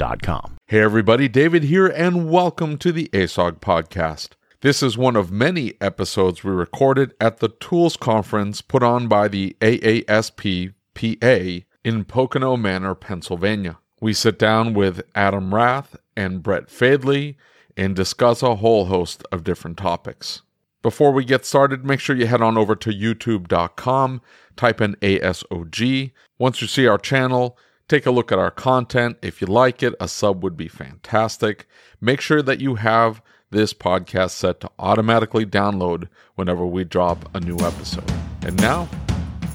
Getshopware.com. Hey everybody, David here, and welcome to the ASOG podcast. This is one of many episodes we recorded at the Tools Conference put on by the AASP PA in Pocono Manor, Pennsylvania. We sit down with Adam Rath and Bret Fadely and discuss a whole host of different topics. Before we get started, make sure you head on over to youtube.com, type in ASOG. Once you see our channel, Take a look at our content. If you like it, a sub would be fantastic. Make sure that you have this podcast set to automatically download whenever we drop a new episode. And now,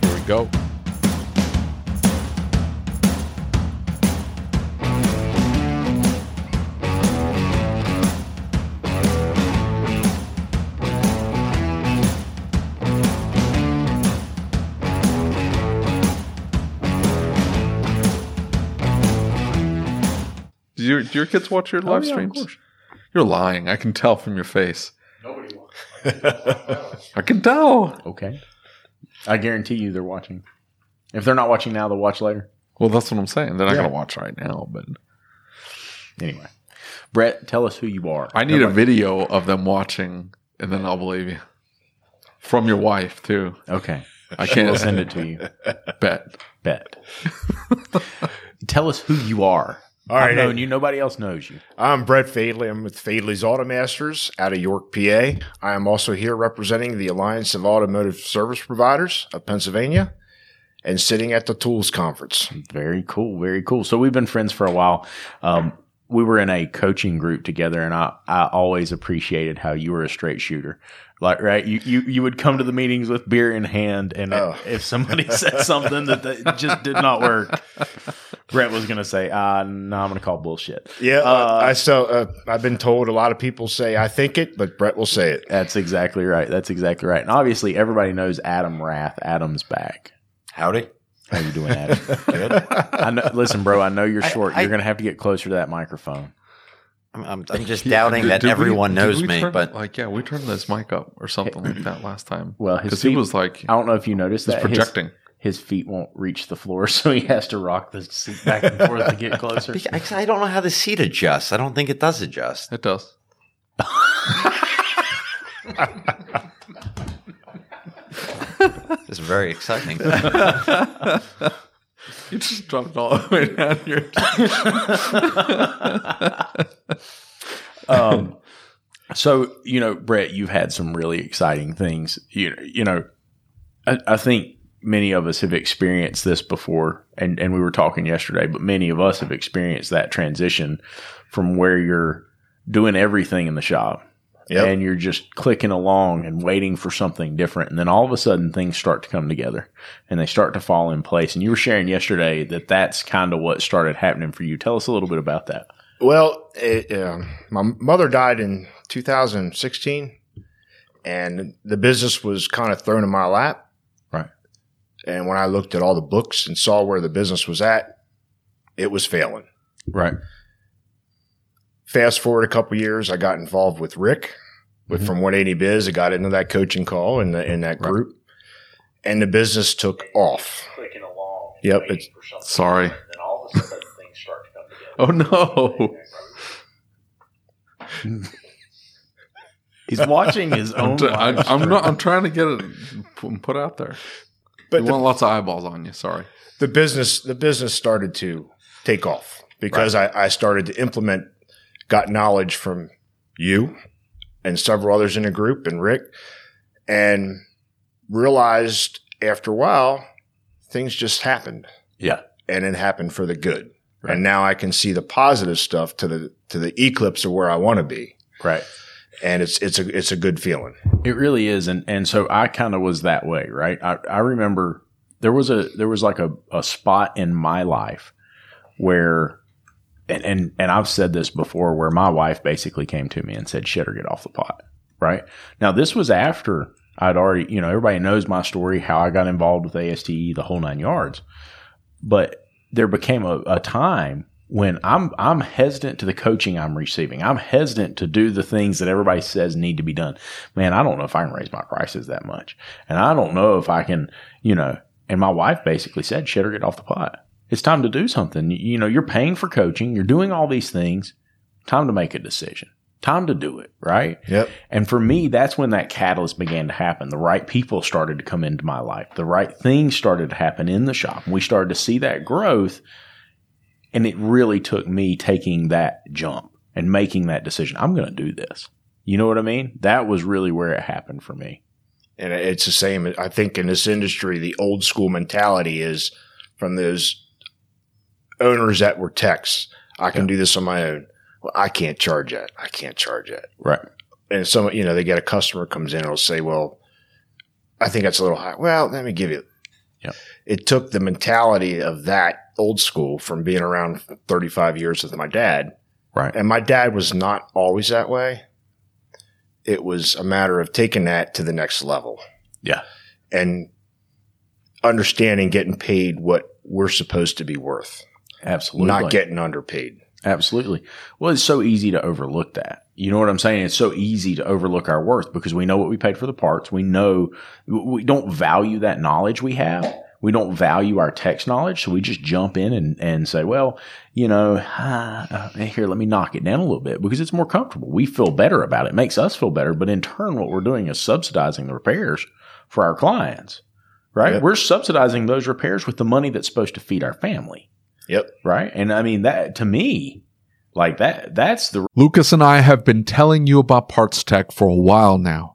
here we go. Your, do your kids watch your oh, live yeah, of streams? course. You're lying. I can tell from your face. Nobody wants. I can tell. Okay. I guarantee you they're watching. If they're not watching now, they'll watch later. Well, that's what I'm saying. They're not Yeah. going to watch right now, but Anyway, Bret, tell us who you are. I need a video of them watching, and then I'll believe you. From your wife too. Okay. I She will can't send it to you. bet. Bet. tell us who you are. All I've known you. Nobody else knows you. I'm Bret Fadely. I'm with Fadely's Auto Masters out of York, PA. I am also here representing the Alliance of Automotive Service Providers of Pennsylvania and sitting at the Tools Conference. Very cool. Very cool. So we've been friends for a while. Um, we were in a coaching group together, and I, I always appreciated how you were a straight shooter. Like, right? You, you, you would come to the meetings with beer in hand, and Oh. if somebody said something that, that just did not work, Bret was going to say, uh, no, I'm going to call bullshit. Yeah, Uh, I still, uh, I've been told a lot of people say I think it, but Bret will say it. That's exactly right. That's exactly right. And obviously, everybody knows Adam Rath. Adam's back. Howdy. How you doing, Adam? Good. I know, listen, bro. I know you're short. I- you're going to have to get closer to that microphone. I'm, I'm, I'm just doubting Did- that did we- everyone did knows me, turn- but like, yeah, we turned this mic up or something like that last time. Well, because he was like, I don't know if you noticed he's that projecting. His, feet won't reach the floor, so he has to rock the seat back and forth to get closer. because I don't know how the seat adjusts. I don't think it does adjust. It does. It's very exciting. You just dropped it all the way down here. um, so you know, Bret, you've had some really exciting things. You you know, I, I think many of us have experienced this before, and and we were talking yesterday, but many of us have experienced that transition from where you're doing everything in the shop. Yep. And you're just clicking along and waiting for something different. And then all of a sudden things start to come together and they start to fall in place. And you were sharing yesterday that that's kind of what started happening for you. Tell us a little bit about that. Well, it, um my mother died in 2016, and the business was kind of thrown in my lap. Right. And when I looked at all the books and saw where the business was at, it was failing. Right. Fast forward a couple years, I got involved with Rick with Mhm. from 180 Biz. I got into that coaching call in the, in that Right. group, and the business took off. clicking along. Yep, it's- for Sorry. to And then all of a sudden things start to come together. Oh no. He's watching his I'm, own. t- I, live I'm not. I'm trying to get it put, put out there. But we the, want lots of eyeballs on you. Sorry. the business the business started to take off because I, I started to implement, got knowledge from you and several others in the group and Rick, and realized after a while things just happened Yeah. and it happened for the good. Right. And now I can see the positive stuff to the to the eclipse of where I want to be, Right. And it's it's a it's a good feeling. It really is, and and so I kind of was that way, right? I, I remember there was a there was like a, a spot in my life where, and, and and I've said this before, where my wife basically came to me and said, "Shit or get off the pot." Right now, this was after I'd already, you know, everybody knows my story, how I got involved with ASTE, the whole nine yards, but there became a, a time when I'm I'm hesitant to the coaching I'm receiving. I'm hesitant to do the things that everybody says need to be done. Man, I don't know if I can raise my prices that much. And I don't know if I can, you know, and my wife basically said, shit or get off the pot. It's time to do something. You- know, you're paying for coaching, you're doing all these things. Time to make a decision. Time to do it, right? Yep. And for me, that's when that catalyst began to happen. The right people started to come into my life. The right things started to happen in the shop. And we started to see that growth. And it really took me taking that jump and making that decision. I'm going to do this. You know what I mean? That was really where it happened for me. And it's the same. I think in this industry, the old school mentality is from those owners that were techs. I can do this on my own. Well, I can't charge that. I can't charge that. Right. And some, you know, they get a customer comes in and will say, well, I think that's a little high. Well, let me give you. Yep. It took the mentality of that old school from being around 35 years with my dad. Right. And my dad was not always that way. It was a matter of taking that to the next level Yeah. and understanding getting paid what we're supposed to be worth, Absolutely. not getting underpaid. Absolutely. Well, it's so easy to overlook that. You know what I'm saying? It's so easy to overlook our worth because we know what we paid for the parts. We know we don't value that knowledge we have. We don't value our text knowledge. So we just jump in and, and say, well, you know, ah, uh, here, let me knock it down a little bit because it's more comfortable. We feel better about it. it. Makes us feel better. But in turn, what we're doing is subsidizing the repairs for our clients, right? Yep. We're subsidizing those repairs with the money that's supposed to feed our family Yep. right? And I mean that to me, like that that's the Lucas and I have been telling you about PartsTech for a while now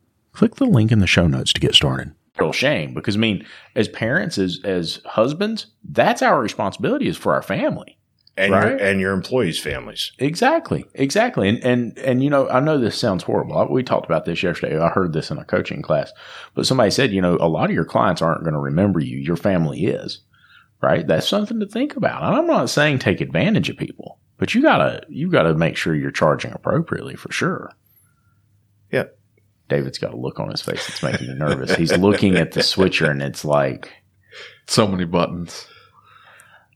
Click the link in the show notes to get started. Real shame because I mean, as parents, as as husbands, that's our responsibility is for our family. And your, Right. and your employees' families. Exactly, exactly. And and and you know, I know this sounds horrible. We talked about this yesterday. I heard this in a coaching class, but somebody said, you know, a lot of your clients aren't going to remember you. Your family is, right? That's something to think about. And I'm not saying take advantage of people, But you gotta you gotta make sure you're charging appropriately for sure. Yeah. David's got a look on his face that's making me nervous. He's looking at the switcher and it's like So many buttons.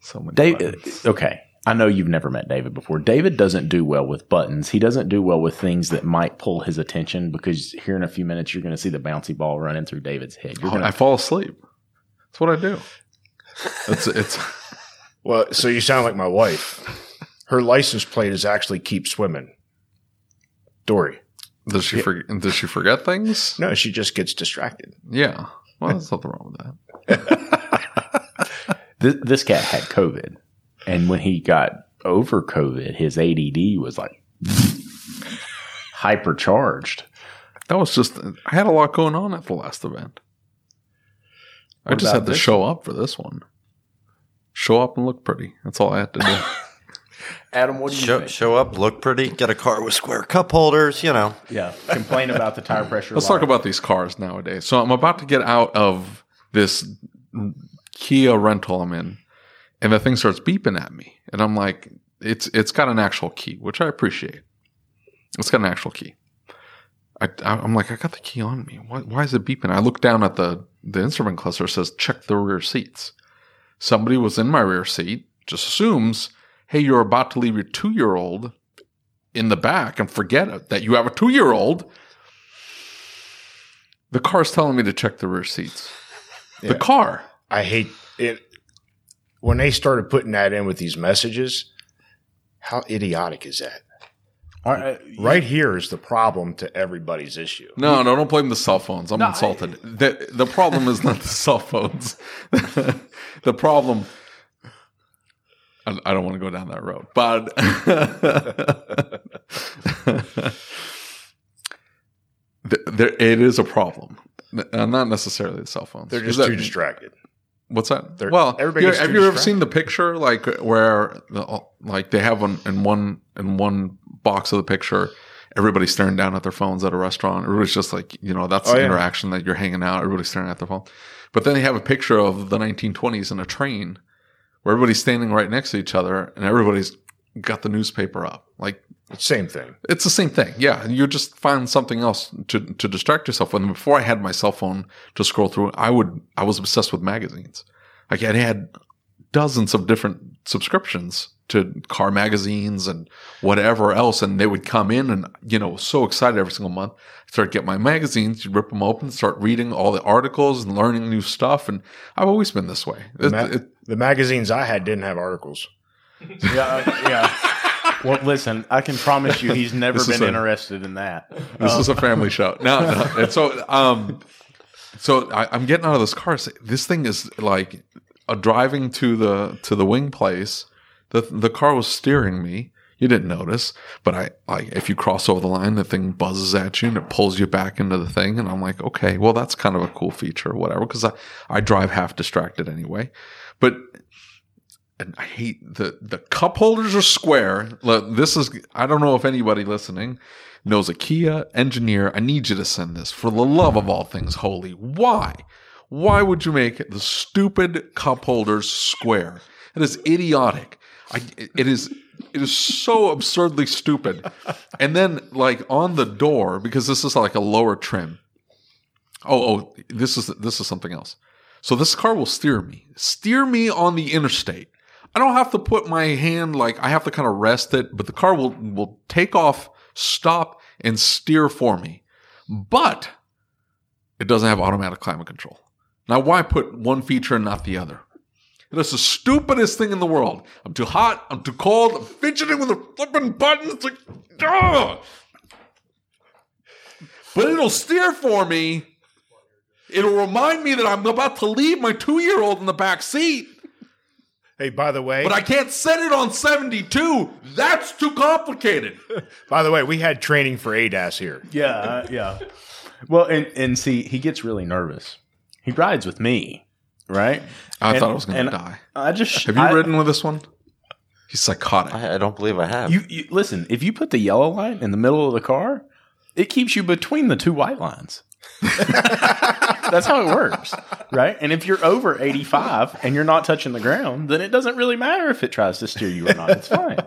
So many David. buttons. Uh, okay, I know you've never met David before. David doesn't do well with buttons. He doesn't do well with things that might pull his attention because here in a few minutes you're going to see the bouncy ball running through David's head. You're I gonna, fall asleep. That's what I do. It's it's Well, so you sound like my wife. Her license plate is actually keep swimming. Dory. Does she forget does she forget things? No, she just gets distracted. Yeah. Well, there's nothing wrong with that. this, this cat had COVID, and when he got over COVID, his ADD was like hypercharged. That was just I had a lot going on at the last event. I just had to this show up for this one. Show up and look pretty. That's all I had to do. Adam, what do you Show, think? show up, look pretty, get a car with square cup holders, you know. Yeah, complain about the tire pressure. Let's talk about these cars nowadays. So I'm about to get out of this Kia rental I'm in, and the thing starts beeping at me, and I'm like, it's it's got an actual key, which I appreciate. It's got an actual key. I, I'm like, I got the key on me. Why, why is it beeping? I look down at the the instrument cluster. It says check the rear seats. Somebody was in my rear seat. Just assumes, hey, you're about to leave your two year old in the back and forget it, that you have a two year old. The car's telling me to check the rear seats. The car. I hate it. When they started putting that in with these messages, how idiotic is that? Right here is the problem to everybody's issue. No, no, don't blame the cell phones. I'm No, I- insulted. the The problem is not the cell phones. the problem. I, I don't want to go down that road, but there it is a problem. N- uh, Not necessarily the cell phones. They're just that- too distracted. What's that? They're- well, everybody have you ever seen the picture like where the, like they have one in one in one box of the picture, everybody's staring down at their phones at a restaurant. Everybody's just like you know that's Oh, the yeah. interaction that you're hanging out. Everybody's staring at their phone, but then they have a picture of the 1920s in a train where everybody's standing right next to each other and everybody's got the newspaper up. Like Same thing. it's the same thing. Yeah. You just find something else to, to distract yourself with. And before I had my cell phone to scroll through, I would, I was obsessed with magazines. Like I had dozens of different subscriptions to car magazines and whatever else. And they would come in and, you know, so excited every single month. I started get my magazines, rip them open, start reading all the articles and learning new stuff. And I've always been this way. It- ma- it- the magazines I had didn't have articles. Yeah, yeah. Well, listen, I can promise you, he's never This is been a- interested in that. This is a family show. No, no. And so, um, so I, I'm getting out of this car. so This thing is like uh, driving to the to the wing place. The the car was steering me. You didn't notice, but I like if you cross over the line, the thing buzzes at you and it pulls you back into the thing. And I'm like, okay, well that's kind of a cool feature, or whatever, because I I drive half distracted anyway. But and I hate the the cup holders are square. This is I don't know if anybody listening knows a Kia engineer. I need you to send this for the love of all things holy. Why? Why would you make the stupid cup holders square? It is idiotic. I, it is it is so absurdly stupid. And then like on the door because this is like a lower trim. Oh, oh, this is this is something else. So this car will steer me. Steer me on the interstate. I don't have to put my hand like I have to kind of rest it, but the car will will take off, stop, and steer for me. But it doesn't have automatic climate control. Now, why put one feature and not the other? Is the stupidest thing in the world. I'm too hot. I'm too cold. I'm fidgeting with the flipping buttons. It's like, ugh. But it'll steer for me. It'll remind me that I'm about to leave my two year old in the back seat. Hey, by the way, But I can't set it on 72. That's too complicated. by the way, we had training for ADAS here. Yeah, uh, yeah. Well, and and see, he gets really nervous. He rides with me, right? I And- thought I was going and to die. I just Have you I- ridden with this one? He's psychotic. I, I don't believe I have. You, you listen. If you put the yellow line in the middle of the car, it keeps you between the two white lines. That's how it works, right? And if you're over 85 and you're not touching the ground, then it doesn't really matter if it tries to steer you or not. It's fine.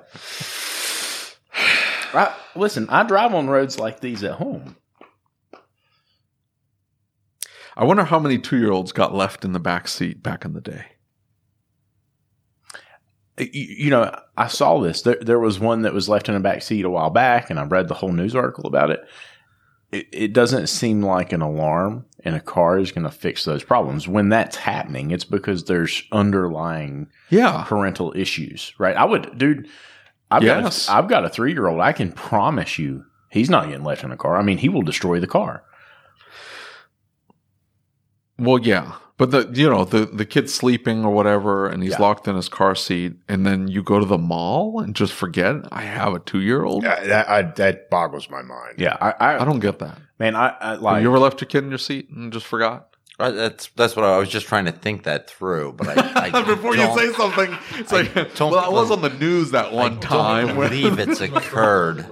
I, listen, I drive on roads like these at home. I wonder how many two year olds got left in the back seat back in the day. You, you know, I saw this. There, there was one that was left in the back seat a while back, and I read the whole news article about it. It, it doesn't seem like an alarm in a car is going to fix those problems. When that's happening, it's because there's underlying Yeah. parental issues, right? I would, dude. I've Yes. got a, I've got a three year old. I can promise you, he's not getting left in a car. I mean, he will destroy the car. Well, yeah. But the you know the the kid's sleeping or whatever, and he's Yeah. locked in his car seat, and then you go to the mall and just forget I have a two year old. Yeah, that, I, that boggles my mind. Yeah, I, I, I don't get that. man, I, I Have like. you ever left your kid in your seat and just forgot? Right, That's that's what I was just trying to think that through, but I, I Before you don't- say something, it's like, don't well, I was on the news that I one don't time. when- believe it's occurred.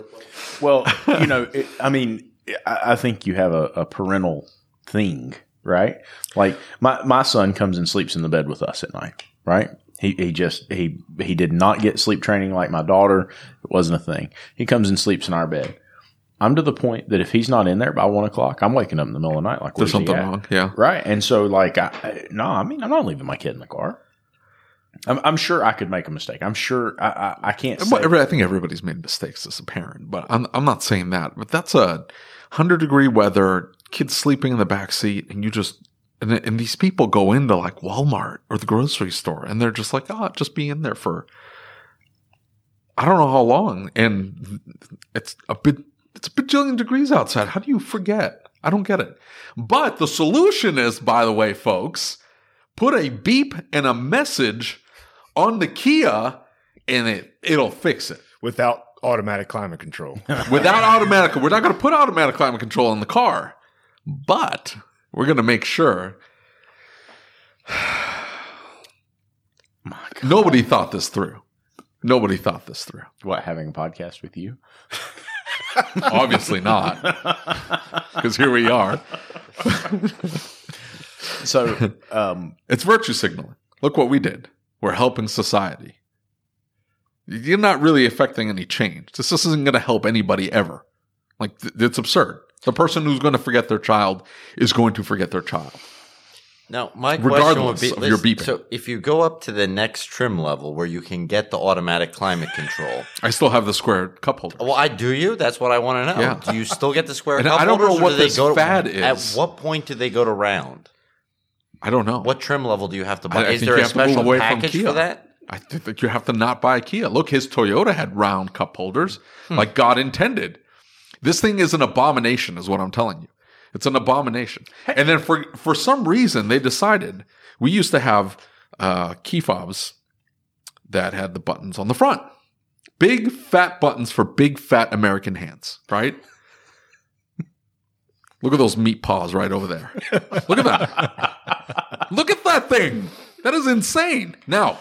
Well, you know, it, I mean, I, I think you have a, a parental thing, right? Like my my son comes and sleeps in the bed with us at night, right? He he just he he did not get sleep training like my daughter. It wasn't a thing. He comes and sleeps in our bed. I'm to the point that if he's not in there by one o'clock, I'm waking up in the middle of the night. Like, There's something wrong. Yeah. right? And so, like, I, I, no, I mean, I'm not leaving my kid in the car. I'm, I'm sure I could make a mistake. I'm sure I I, I can't. Say, I think everybody's made mistakes as a parent, but I'm I'm not saying that. But that's a hundred degree weather, kids sleeping in the back seat, and you just and, and these people go into like Walmart or the grocery store, and they're just like, oh, just be in there for I don't know how long, and it's a bit it's a bajillion degrees outside. How do you forget? I don't get it. But the solution is, by the way, folks, put a beep and a message on the Kia, and it it'll fix it Without automatic climate control. without automatic. We're not going to put automatic climate control in the car, but we're going to make sure. Nobody thought this through. Nobody thought this through. what having a podcast with you. Obviously not, because here we are. So, um, It's virtue signaling. Look what we did. We're helping society. You're not really affecting any change. This isn't going to help anybody ever. Like, th- it's absurd. The person who's going to forget their child is going to forget their child. Now, my question would Regardless be: of your beeping. So, if you go up to the next trim level where you can get the automatic climate control, I still have the square cup holder. well, I do you. That's what I want to know. Yeah. Do you still get the square? And cup I don't know what do they this go to- fad At what point do they go to round? I don't know. What trim level do you have to buy? I Is there a have to move special package for that? I think you have to not buy a Kia. Look, his Toyota had round cup holders, hmm. like God intended. This thing is an abomination, is what I'm telling you. It's an abomination. And then for for some reason, they decided we used to have uh, key fobs that had the buttons on the front, big fat buttons for big fat American hands, right? Look at those meat paws right over there. Look at that. Look at that thing. That is insane. Now,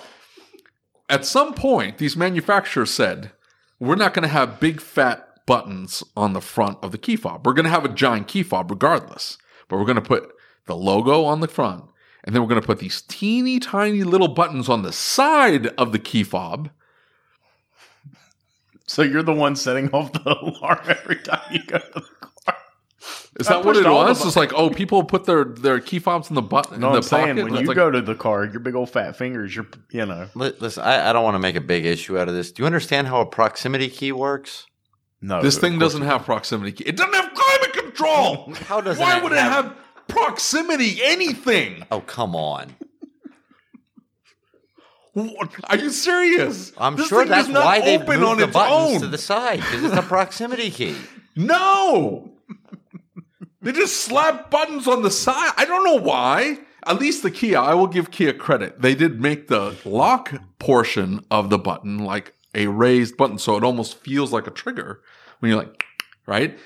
at some point, these manufacturers said, we're not going to have big fat buttons on the front of the key fob. We're going to have a giant key fob regardless, but we're going to put the logo on the front, and then we're going to put these teeny tiny little buttons on the side of the key fob. so you're the one setting off the alarm every time you go to the car. Is that what it was? It's like, oh, people put their, their key fobs in the button No, in the I'm saying pocket. when you like- go to the car, your big old fat fingers, you're you know Listen, I, I don't want to make a big issue out of this. Do you understand how a proximity key works? No. this thing doesn't have proximity key. It doesn't have climate control. How does Why it would it have proximity anything? Oh, come on. What? Are you serious? I'm This sure thing that's does not why they've open moved on the its buttons own. to the side because it's a proximity key. No. they just slap buttons on the side. I don't know why. At least the Kia, I will give Kia credit. They did make the lock portion of the button like a raised button, so it almost feels like a trigger when you're like, right?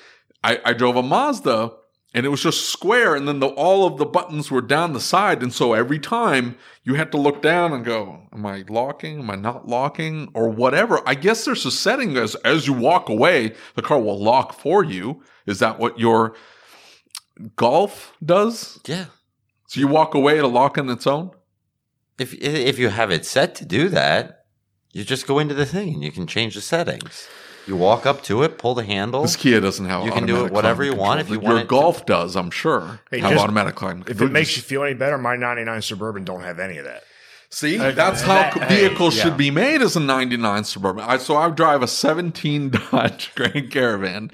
I, I drove a Mazda and it was just square, and then the, all of the buttons were down the side, and so every time you had to look down and go, "Am I locking? Am I not locking?" or whatever. I guess there's a setting as as you walk away, the car will lock for you. Is that what your golf does? Yeah. So you walk away to lock on its own? If if you have it set to do that, you just go into the thing and you can change the settings. You walk up to it, pull the handle. This Kia doesn't have. You can do it whatever you want. If you Your want it to- golf does, I'm sure. Hey, have just- automatic climate If it makes you feel any better, my 99 Suburban don't have any of that. See, Okay, that's how that- co- hey, vehicles yeah. should be made as a 99 Suburban. I, so I drive a 17 Dodge Grand Caravan,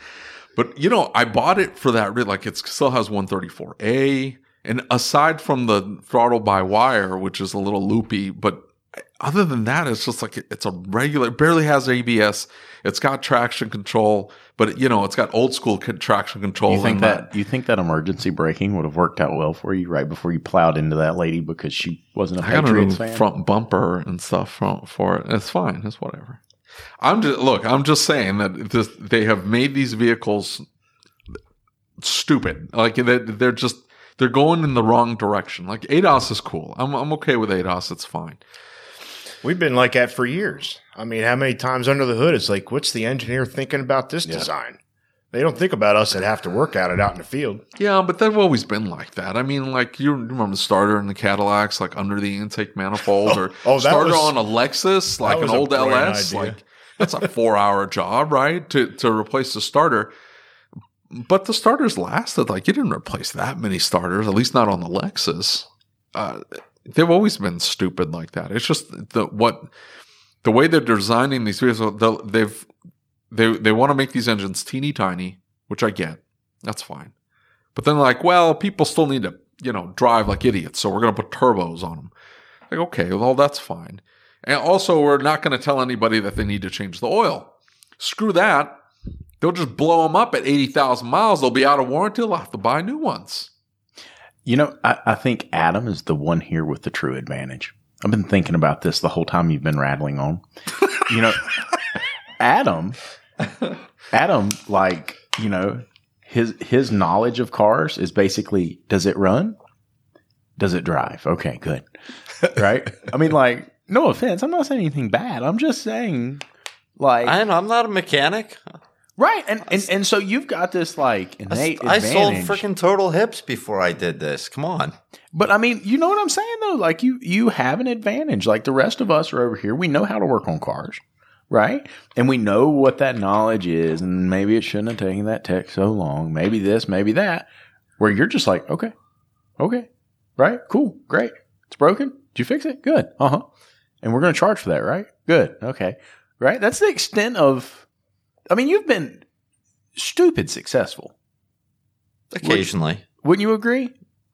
but you know, I bought it for that. Like it still has 134A. And aside from the throttle by wire, which is a little loopy, but other than that, it's just like it's a regular, it barely has ABS. It's got traction control, but you know, it's got old school traction control. You think and that you think that emergency braking would have worked out well for you right before you plowed into that lady because she wasn't a I Patriots fan? front bumper and stuff from, for it. It's fine. It's whatever. I'm just look. I'm just saying that this, they have made these vehicles stupid. Like they, they're just they're going in the wrong direction. Like ADAS is cool. I'm I'm okay with ADAS. It's fine. We've been like that for years. I mean, how many times under the hood? It's like, what's the engineer thinking about this design? They don't think about us that have to work at it out in the field. Yeah, but they've always been like that. I mean, like you remember the starter in the Cadillacs, like under the intake manifold, or oh, starter was- on a Lexus, like an old LS. idea. Like that's a four-hour job, right? To to replace the starter. But the starters lasted. Like you didn't replace that many starters, at least not on the Lexus. Uh, they've always been stupid like that. It's just the what the way they're designing these vehicles. They've they they want to make these engines teeny tiny, which I get. That's fine. But then like, well, people still need to you know drive like idiots, so we're going to put turbos on them. Like, okay, well that's fine. And also, we're not going to tell anybody that they need to change the oil. Screw that. They'll just blow them up at 80,000 miles. They'll be out of warranty. They'll have to buy new ones. You know, I, I think Adam is the one here with the true advantage. I've been thinking about this the whole time you've been rattling on. you know, Adam, Adam, like, you know, his his knowledge of cars is basically does it run? Does it drive? Okay, good. Right? I mean, like, no offense. I'm not saying anything bad. I'm just saying, like, I, I'm not a mechanic. Right. And, and and so you've got this like I, innate I sold advantage. freaking total hips before I did this. Come on. But I mean, you know what I'm saying though? Like you you have an advantage. Like the rest of us are over here. We know how to work on cars, right? And we know what that knowledge is. And maybe it shouldn't have taken that tech so long. Maybe this, maybe that. Where you're just like, okay, okay, right, cool, great. It's broken. Did you fix it? Good. Uh huh. And we're going to charge for that, right? Good. Okay. Right. That's the extent of. I mean, you've been stupid successful. Occasionally. Wouldn't you agree?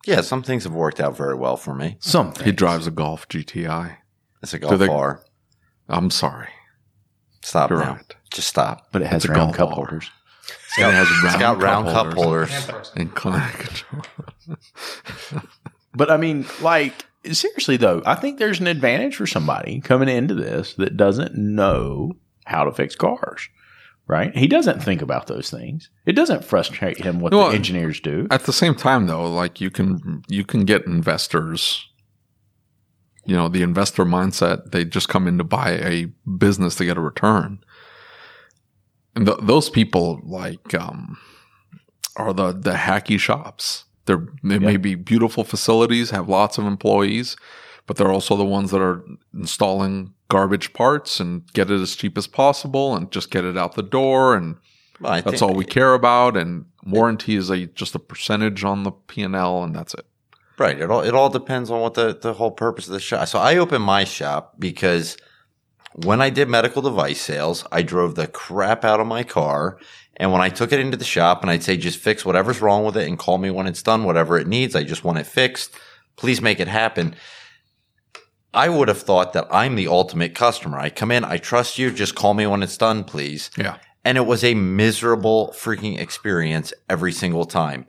Yeah, some things have worked out very well for me. Something. He drives a Golf GTI. It's a golf they- bar. I'm sorry. Stop You're now. right. Just stop. but it has It's a round golf cup ball. holders. And it has It's got round cup holders. and climate control. But I mean, like, seriously though, I think there's an advantage for somebody coming into this that doesn't know how to fix cars. Right? He doesn't think about those things. It doesn't frustrate him what Well, the engineers do. At the same time, though, like you can you can get investors. You know, the investor mindset. They just come in to buy a business to get a return. And th- those people, like, um, are the the hacky shops. They're they may be beautiful facilities, have lots of employees, but they're also the ones that are installing garbage parts and get it as cheap as possible and just get it out the door and Well, that's all we care about and warranty is a just a percentage on the P&L and that's it. Right. It all it all depends on what the, the whole purpose of the shop. So I opened my shop because when I did medical device sales, I drove the crap out of my car. And when I took it into the shop and I'd say, just fix whatever's wrong with it and call me when it's done, whatever it needs. I just want it fixed. Please make it happen. I would have thought that I'm the ultimate customer. I come in, I trust you. Just call me when it's done, please. Yeah. And it was a miserable freaking experience every single time.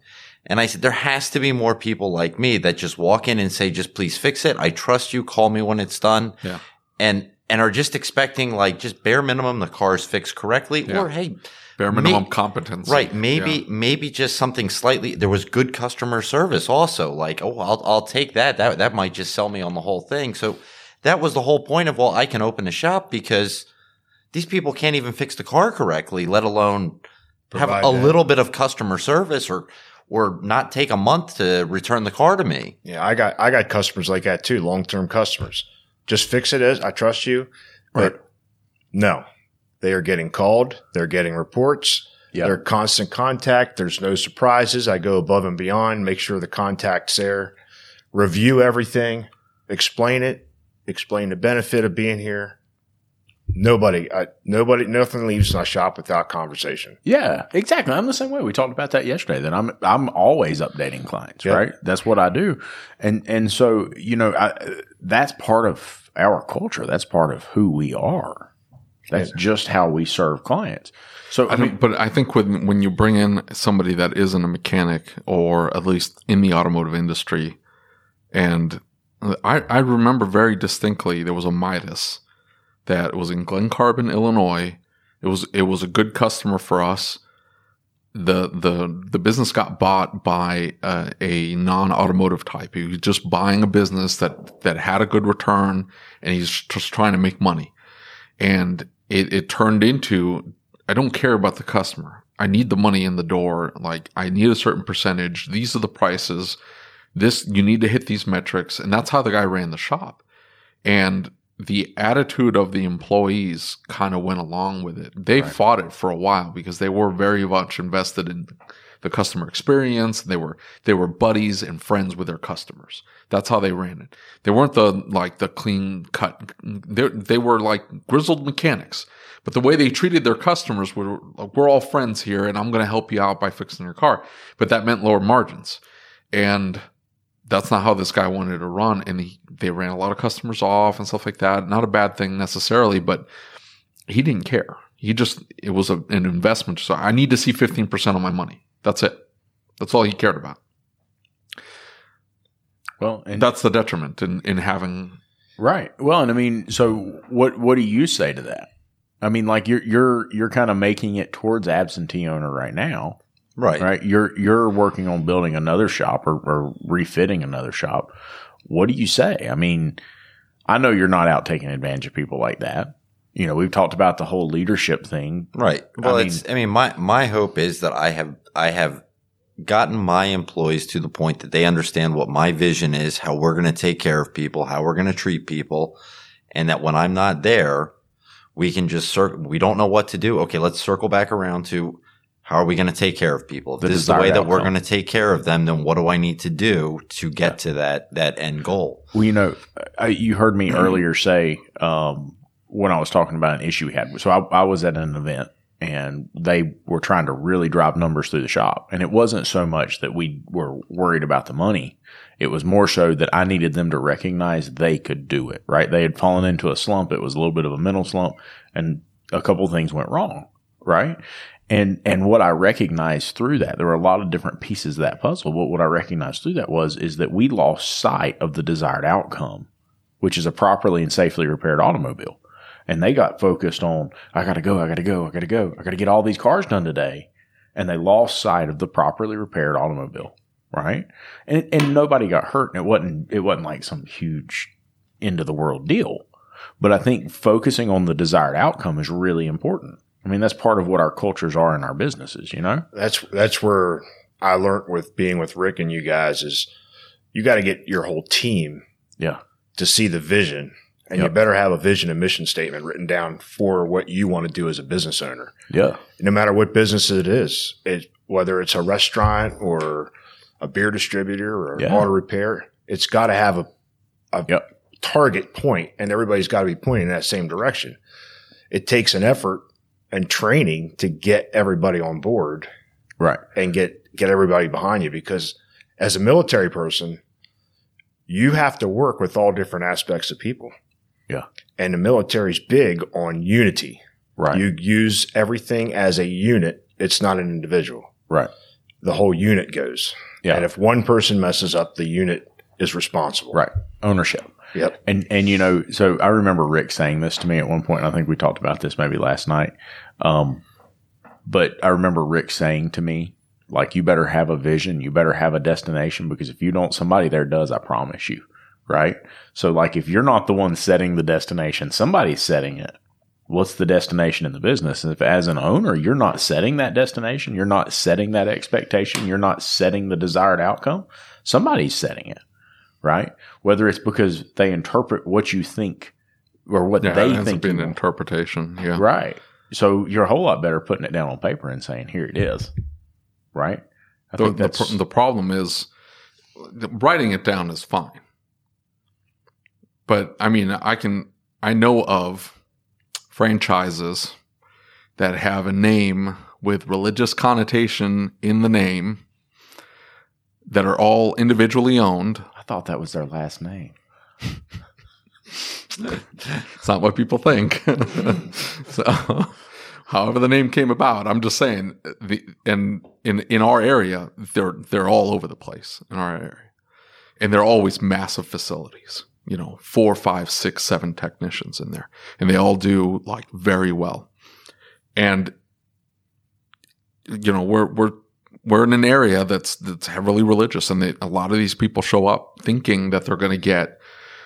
And I said, there has to be more people like me that just walk in and say, just please fix it. I trust you. Call me when it's done. Yeah. And, and are just expecting like just bare minimum the car's fixed correctly Yeah. or hey, Bare minimum May- competence. right. Maybe, Yeah. maybe just something slightly, there was good customer service also. Like, oh, I'll, I'll take that. That, that might just sell me on the whole thing. So that was the whole point of, well, I can open a shop because these people can't even fix the car correctly, let alone have a that. little bit of customer service or or not take a month to return the car to me. Yeah, I got I got customers like that too, long term customers. Just fix it as I trust you. But Right. no. They are getting called, they're getting reports, Yeah. they're constant contact, there's no surprises. I go above and beyond, make sure the contact's there, review everything, explain it, explain the benefit of being here. Nobody, I, nobody, nothing leaves my shop without conversation. Yeah, exactly. I'm the same way. We talked about that yesterday. That I'm I'm always updating clients, Yeah. right? That's what I do, and and so you know I, that's part of our culture. That's part of who we are. That's just how we serve clients. So I don't, but I think when when you bring in somebody that isn't a mechanic or at least in the automotive industry, and I I remember very distinctly there was a Midas that was in Glen Carbon, Illinois. It was it was a good customer for us. the the The business got bought by uh, a non automotive type. He was just buying a business that that had a good return, and he's just trying to make money. And it, it turned into I don't care about the customer. I need the money in the door. Like I need a certain percentage. These are the prices. This you need to hit these metrics, and that's how the guy ran the shop. And the attitude of the employees kind of went along with it. They fought it for a while because they were very much invested in the customer experience. They were they were buddies and friends with their customers. That's how they ran it. They weren't the like the clean cut. They they were like grizzled mechanics. But the way they treated their customers were like, we're all friends here, and I'm going to help you out by fixing your car. But that meant lower margins, and that's not how this guy wanted to run. And he, they ran a lot of customers off and stuff like that. Not a bad thing necessarily, but he didn't care. He just it was a, an investment. So I need to see 15% of my money. That's it. That's all he cared about. well, and That's the detriment in in having Right. Well, and I mean, so what what do you say to that? I mean, like you're you're you're kind of making it towards absentee owner right now, Right. right? You're you're working on building another shop or, or refitting another shop. What do you say? I mean, I know you're not out taking advantage of people like that. You know, we've talked about the whole leadership thing. Right. Well, mean- it's. I mean, my my hope is that I have I have gotten my employees to the point that they understand what my vision is, how we're going to take care of people, how we're going to treat people, and that when I'm not there, we can just circle. We don't know what to do. Okay, let's circle back around to how are we going to take care of people? If The this is the way that we're going to take care of them. Then what do I need to do to get to that that end goal? Well, you know, I, you heard me earlier say um, when I was talking about an issue we had. So I, I was at an event and they were trying to really drive numbers through the shop. And it wasn't so much that we were worried about the money. It was more so that I needed them to recognize they could do it, right? They had fallen into a slump. It was a little bit of a mental slump and a couple of things went wrong, right? And, and what I recognized through that, there were a lot of different pieces of that puzzle. But what I recognized through that was, is that we lost sight of the desired outcome, which is a properly and safely repaired automobile. And they got focused on, I gotta go, I gotta go, I gotta go, I gotta get all these cars done today. And they lost sight of the properly repaired automobile, right? And, and nobody got hurt. And it wasn't, it wasn't like some huge end of the world deal. But I think focusing on the desired outcome is really important. I mean, that's part of what our cultures are in our businesses, you know? That's that's where I learned with being with Rick and you guys is you got to get your whole team Yeah. to see the vision. And you better have a vision and mission statement written down for what you want to do as a business owner. Yeah. No matter what business it is, it, whether it's a restaurant or a beer distributor or Yeah. auto repair, it's got to have a, a Yep. target point and everybody's got to be pointing in that same direction. It takes an effort and training to get everybody on board Right. and get get everybody behind you because as a military person you have to work with all different aspects of people Yeah. and the military's big on unity Right. you use everything as a unit it's not an individual right. the whole unit goes Yeah. and if one person messes up the unit is responsible Right. Ownership. Yep And and you know, so I remember Rick saying this to me at one point. I think we talked about this maybe last night. Um, but I remember Rick saying to me, like, you better have a vision, you better have a destination, because if you don't, somebody there does. I promise you. Right. So, like, if you're not the one setting the destination, somebody's setting it. what's the destination in the business? And if as an owner, you're not setting that destination, you're not setting that expectation, you're not setting the desired outcome, somebody's setting it, right? Whether it's because they interpret what you think or what Yeah, they it ends up think being an interpretation. Yeah. Right. So you're a whole lot better putting it down on paper and saying, here it is. Right. I The, think the, that's pr- the problem is writing it down is fine. But I mean, I can, I know of franchises that have a name with religious connotation in the name that are all individually owned. Thought that was their last name. It's not what people think. so, however the name came about, I'm just saying the and in in our area, they're they're all over the place in our area, and they're always massive facilities. You know, four, five, six, seven technicians in there, and they all do like very well. And you know, we're we're we're in an area that's that's heavily religious, and they, a lot of these people show up thinking that they're going to get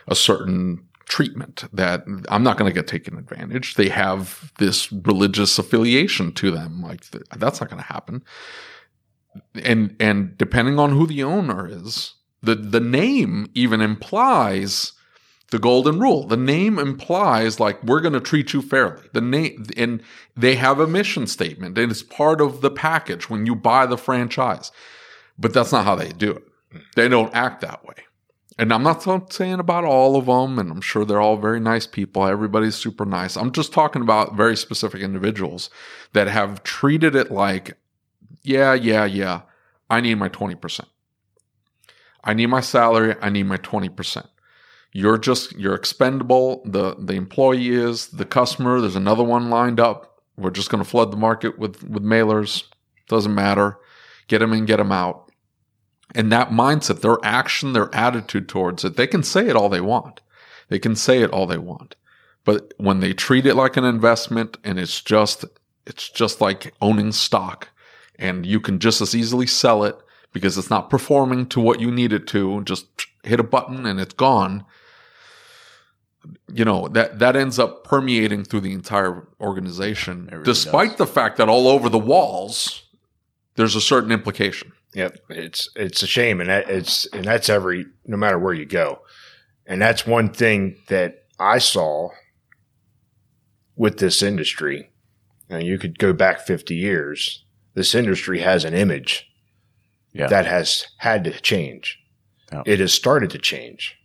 a certain treatment that I'm not going to get taken advantage. They have this religious affiliation to them. Like th- that's not going to happen. And and depending on who the owner is, the the name even implies the golden rule. The name implies like we're going to treat you fairly. The name and they have a mission statement and it's part of the package when you buy the franchise. But that's not how they do it. They don't act that way. And I'm not saying about all of them, and I'm sure they're all very nice people. Everybody's super nice. I'm just talking about very specific individuals that have treated it like, yeah, yeah, yeah, I need my 20%. I need my salary. I need my 20%. You're just, you're expendable. The, the employee is, the customer, there's another one lined up. We're just going to flood the market with, with mailers. Doesn't matter. Get them in, get them out and that mindset, their action, their attitude towards it, they can say it all they want. They can say it all they want. But when they treat it like an investment and it's just, it's just like owning stock and you can just as easily sell it because it's not performing to what you need it to, just hit a button and it's gone. You know, that, that ends up permeating through the entire organization, really despite does. the fact that all over the walls, there's a certain implication. Yep, it's it's a shame, and that it's and that's every no matter where you go, and that's one thing that I saw with this industry. And you could go back fifty years. This industry has an image Yeah. that has had to change. Yeah. It has started to change,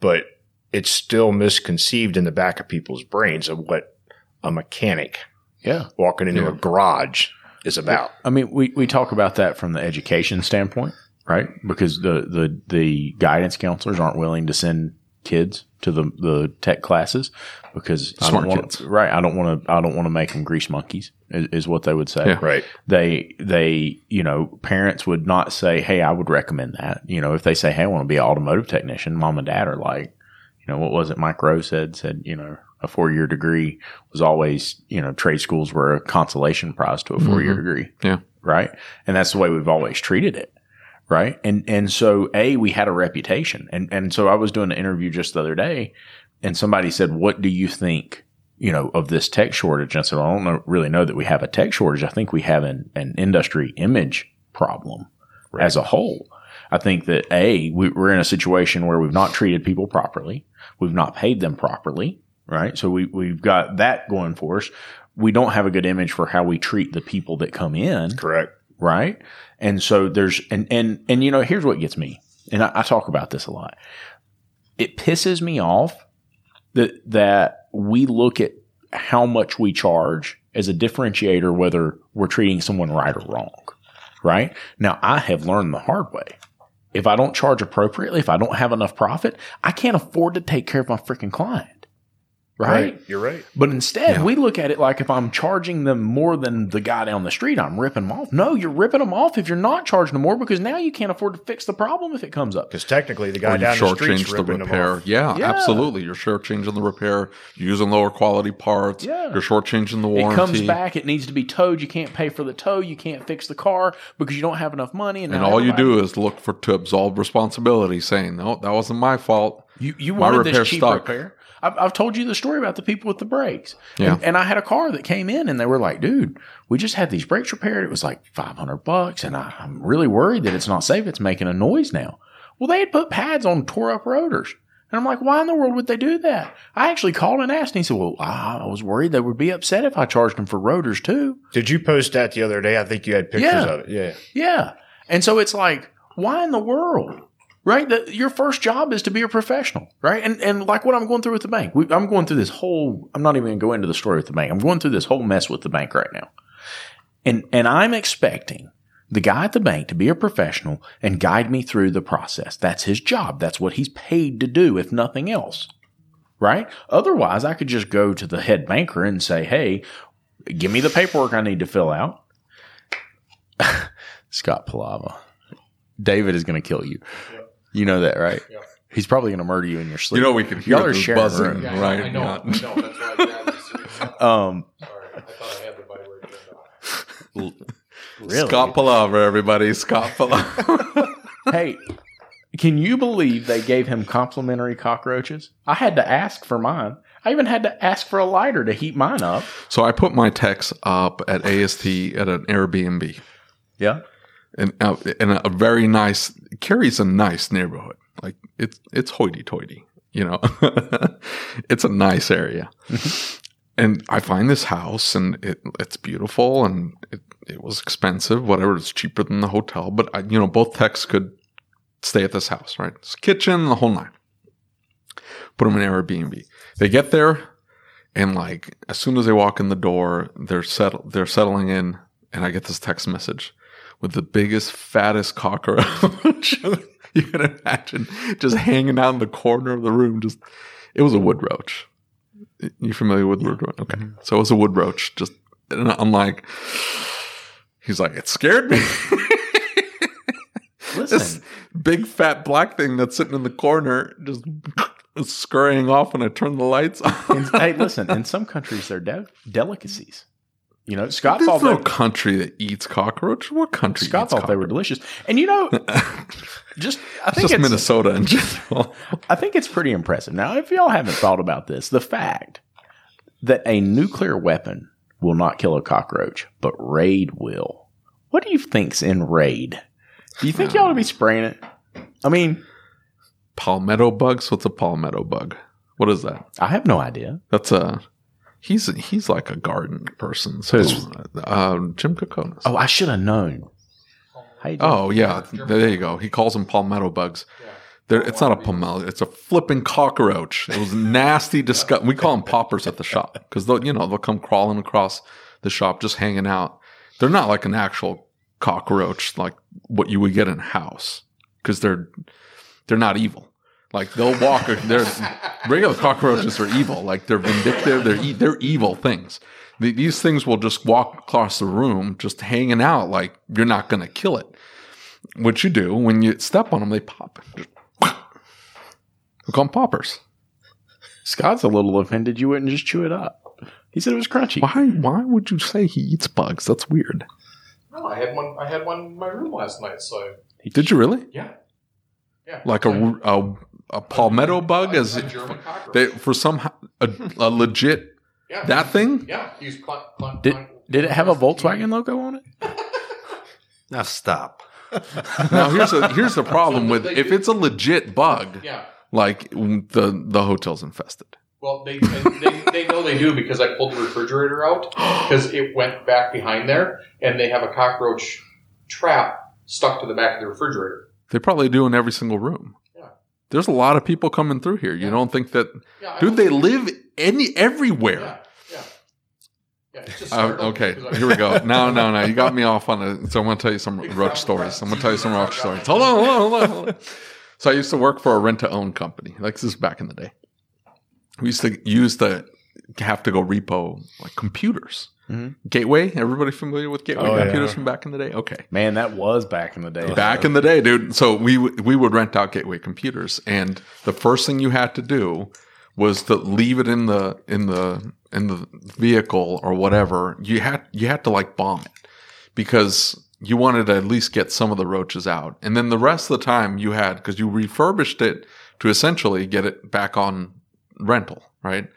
but it's still misconceived in the back of people's brains of what a mechanic yeah. walking into Yeah. a garage is about. I mean, we, we talk about that from the education standpoint, right? Because the, the, the guidance counselors aren't willing to send kids to the, the tech classes because I Smart don't want kids. right. I don't want to, I don't want to make them grease monkeys is, is what they would say. Yeah. Right. They, they, you know, parents would not say, Hey, I would recommend that. You know, if they say, Hey, I want to be an automotive technician, mom and dad are like, you know, what was it? Mike Rowe said, said, you know, a four year degree was always, you know, trade schools were a consolation prize to a four year mm-hmm. degree. Yeah. Right. And that's the way we've always treated it. Right. And, and so A, we had a reputation. And, and so I was doing an interview just the other day and somebody said, what do you think, you know, of this tech shortage? And I said, well, I don't know, really know that we have a tech shortage. I think we have an, an industry image problem as a whole. I think that A, we, we're in a situation where we've not treated people properly. We've not paid them properly. Right. So we, we've got that going for us. We don't have a good image for how we treat the people that come in Correct. right? And so there's and and and you know here's what gets me, and I, I talk about this a lot. It pisses me off that that we look at how much we charge as a differentiator whether we're treating someone right or wrong. Right now, I have learned the hard way. If I don't charge appropriately, if I don't have enough profit, I can't afford to take care of my freaking client. Right? You're right. But instead, Yeah. we look at it like if I'm charging them more than the guy down the street, I'm ripping them off. No, you're ripping them off if you're not charging them more because now you can't afford to fix the problem if it comes up. Because technically, the guy you down the street's shortchange the ripping them repair. off. Yeah, Yeah. absolutely. You're shortchanging the repair. You're using lower quality parts. Yeah. You're shortchanging the warranty. It comes back, it needs to be towed. You can't pay for the tow. You can't fix the car because you don't have enough money. And, and all you do is look for to absolve responsibility, saying, "No, that wasn't my fault." You you My wanted this cheap stuck. repair. I've, I've told you the story about the people with the brakes. Yeah. And, and I had a car that came in and they were like, dude, we just had these brakes repaired. It was like 500 bucks. And I, I'm really worried that it's not safe. It's making a noise now. Well, they had put pads on tore up rotors. And I'm like, why in the world would they do that? I actually called and asked, and he said, well, I was worried they would be upset if I charged them for rotors too. Did you post that the other day? I think you had pictures Yeah. of it. Yeah. Yeah. And so it's like, why in the world? Right? Your first job is to be a professional, right? And and like what I'm going through with the bank. We, I'm going through this whole I'm not even going to go into the story with the bank. I'm going through this whole mess with the bank right now. And and I'm expecting the guy at the bank to be a professional and guide me through the process. That's his job. That's what he's paid to do if nothing else. Right? Otherwise, I could just go to the head banker and say, "Hey, give me the paperwork I need to fill out." Scott Palava. David is going to kill you. You know that, right? Yeah. He's probably going to murder you in your sleep. You know, we can hear Y'all are the sharing a buzzing, room. Yeah, right? I know. Yeah. I know. That's why I grabbed this. Sorry, Um, I thought I had the vibrator. really? Scott Palaver, everybody. Scott Palaver. hey, can you believe they gave him complimentary cockroaches? I had to ask for mine. I even had to ask for a lighter to heat mine up. so I put my techs up at AST at an Airbnb. Yeah. And uh, in a very nice Cary's a nice neighborhood. Like it's it's hoity toity, you know. it's a nice area, and I find this house and it it's beautiful and it it was expensive. Whatever, it's cheaper than the hotel, but I, you know both techs could stay at this house, right? It's kitchen, the whole nine. Put them in Airbnb. They get there, and like as soon as they walk in the door, they're settle they're settling in, and I get this text message with the biggest, fattest cockroach you can imagine, just hanging out in the corner of the room. Just it was a wood roach. You familiar with wood roach? Okay, mm-hmm. so it was a wood roach. Just and I'm like, he's like, it scared me. this Listen, big fat black thing that's sitting in the corner just scurrying off when I turn the lights on. hey, listen. In some countries, they're de- delicacies. You know, Scott There's thought no they, country that eats cockroach. What country? Scott thought they were delicious. And you know, just I think just it's, Minnesota in general. I think it's pretty impressive. Now, if y'all haven't thought about this, the fact that a nuclear weapon will not kill a cockroach, but raid will. What do you think's in raid? Do you think hmm. y'all ought to be spraying it? I mean, palmetto bugs. What's a palmetto bug? What is that? I have no idea. That's a he's he's like a garden person. So uh, Jim Kokonis. Oh, I should have known. Oh yeah, there you go. He calls them palmetto bugs. They're, it's not a palmetto. It's a flipping cockroach. It was nasty, disgusting. We call them poppers at the shop because they'll you know they'll come crawling across the shop just hanging out. They're not like an actual cockroach like what you would get in a house because they're they're not evil. Like they'll walk. They're regular cockroaches are evil. Like they're vindictive. They're e- they're evil things. The- These things will just walk across the room, just hanging out. Like you're not going to kill it. What you do when you step on them, they pop. Just, we call them poppers. Scott's a little offended you wouldn't just chew it up. He said it was crunchy. Why? Why would you say he eats bugs? That's weird. No, I had one. I had one in my room last night. So Did you really? yeah, yeah. Like a a, a palmetto bug? a, As a German cockroach. they for some a, a legit yeah, that thing? Yeah, he's cl- cl- Did, cl- did it have a Volkswagen logo on it? Now stop. Now here's a here's the problem with if it's a legit bug, Yeah. like the the hotel's infested. Well, they, they they know they do because I pulled the refrigerator out because it went back behind there, and they have a cockroach trap stuck to the back of the refrigerator. They probably do in every single room. There's a lot of people coming through here. You Yeah. don't think that Yeah, dude they live any everywhere. Yeah, yeah, yeah. It's just Uh, okay, here we go. No, no, no. You got me off on it. So I'm going to tell you some roach stories. I'm going to tell you some roach stories. Hold on, hold on, hold on, hold on. So I used to work for a rent to own company. Like this is back in the day. We used to use the have to go repo like computers. Mhm. Gateway. Everybody familiar with Gateway Oh, yeah. computers from back in the day? Okay. Man, that was back in the day. Back in the day, dude. So we we would rent out Gateway computers, and the first thing you had to do was to leave it in the in the in the vehicle or whatever. You had you had to like bomb it because you wanted to at least get some of the roaches out, and then the rest of the time you had because you refurbished it to essentially get it back on rental, right?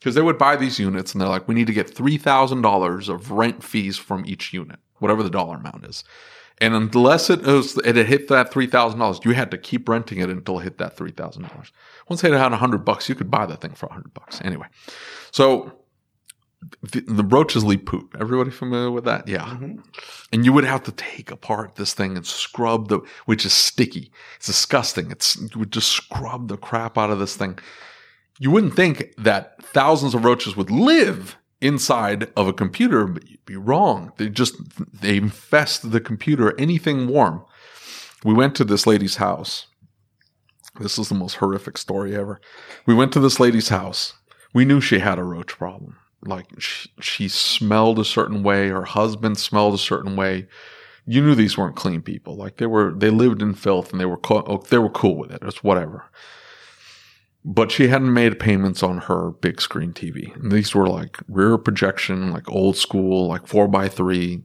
Because they would buy these units and they're like, we need to get $3,000 of rent fees from each unit, whatever the dollar amount is. And unless it was, it had hit that $3,000, you had to keep renting it until it hit that $3,000. Once it had 100 bucks, you could buy that thing for 100 bucks. Anyway, so the, the roaches leave poop. Everybody familiar with that? Yeah. Mm-hmm. And you would have to take apart this thing and scrub the, which is sticky. It's disgusting. It's, you would just scrub the crap out of this thing. You wouldn't think that thousands of roaches would live inside of a computer, but you'd be wrong. They just, they infest the computer, anything warm. We went to this lady's house. This is the most horrific story ever. We went to this lady's house. We knew she had a roach problem like she, she smelled a certain way her husband smelled a certain way you knew these weren't clean people like they were they lived in filth and they were co- oh, they were cool with it it's whatever but she hadn't made payments on her big screen tv and these were like rear projection like old school like 4 by 3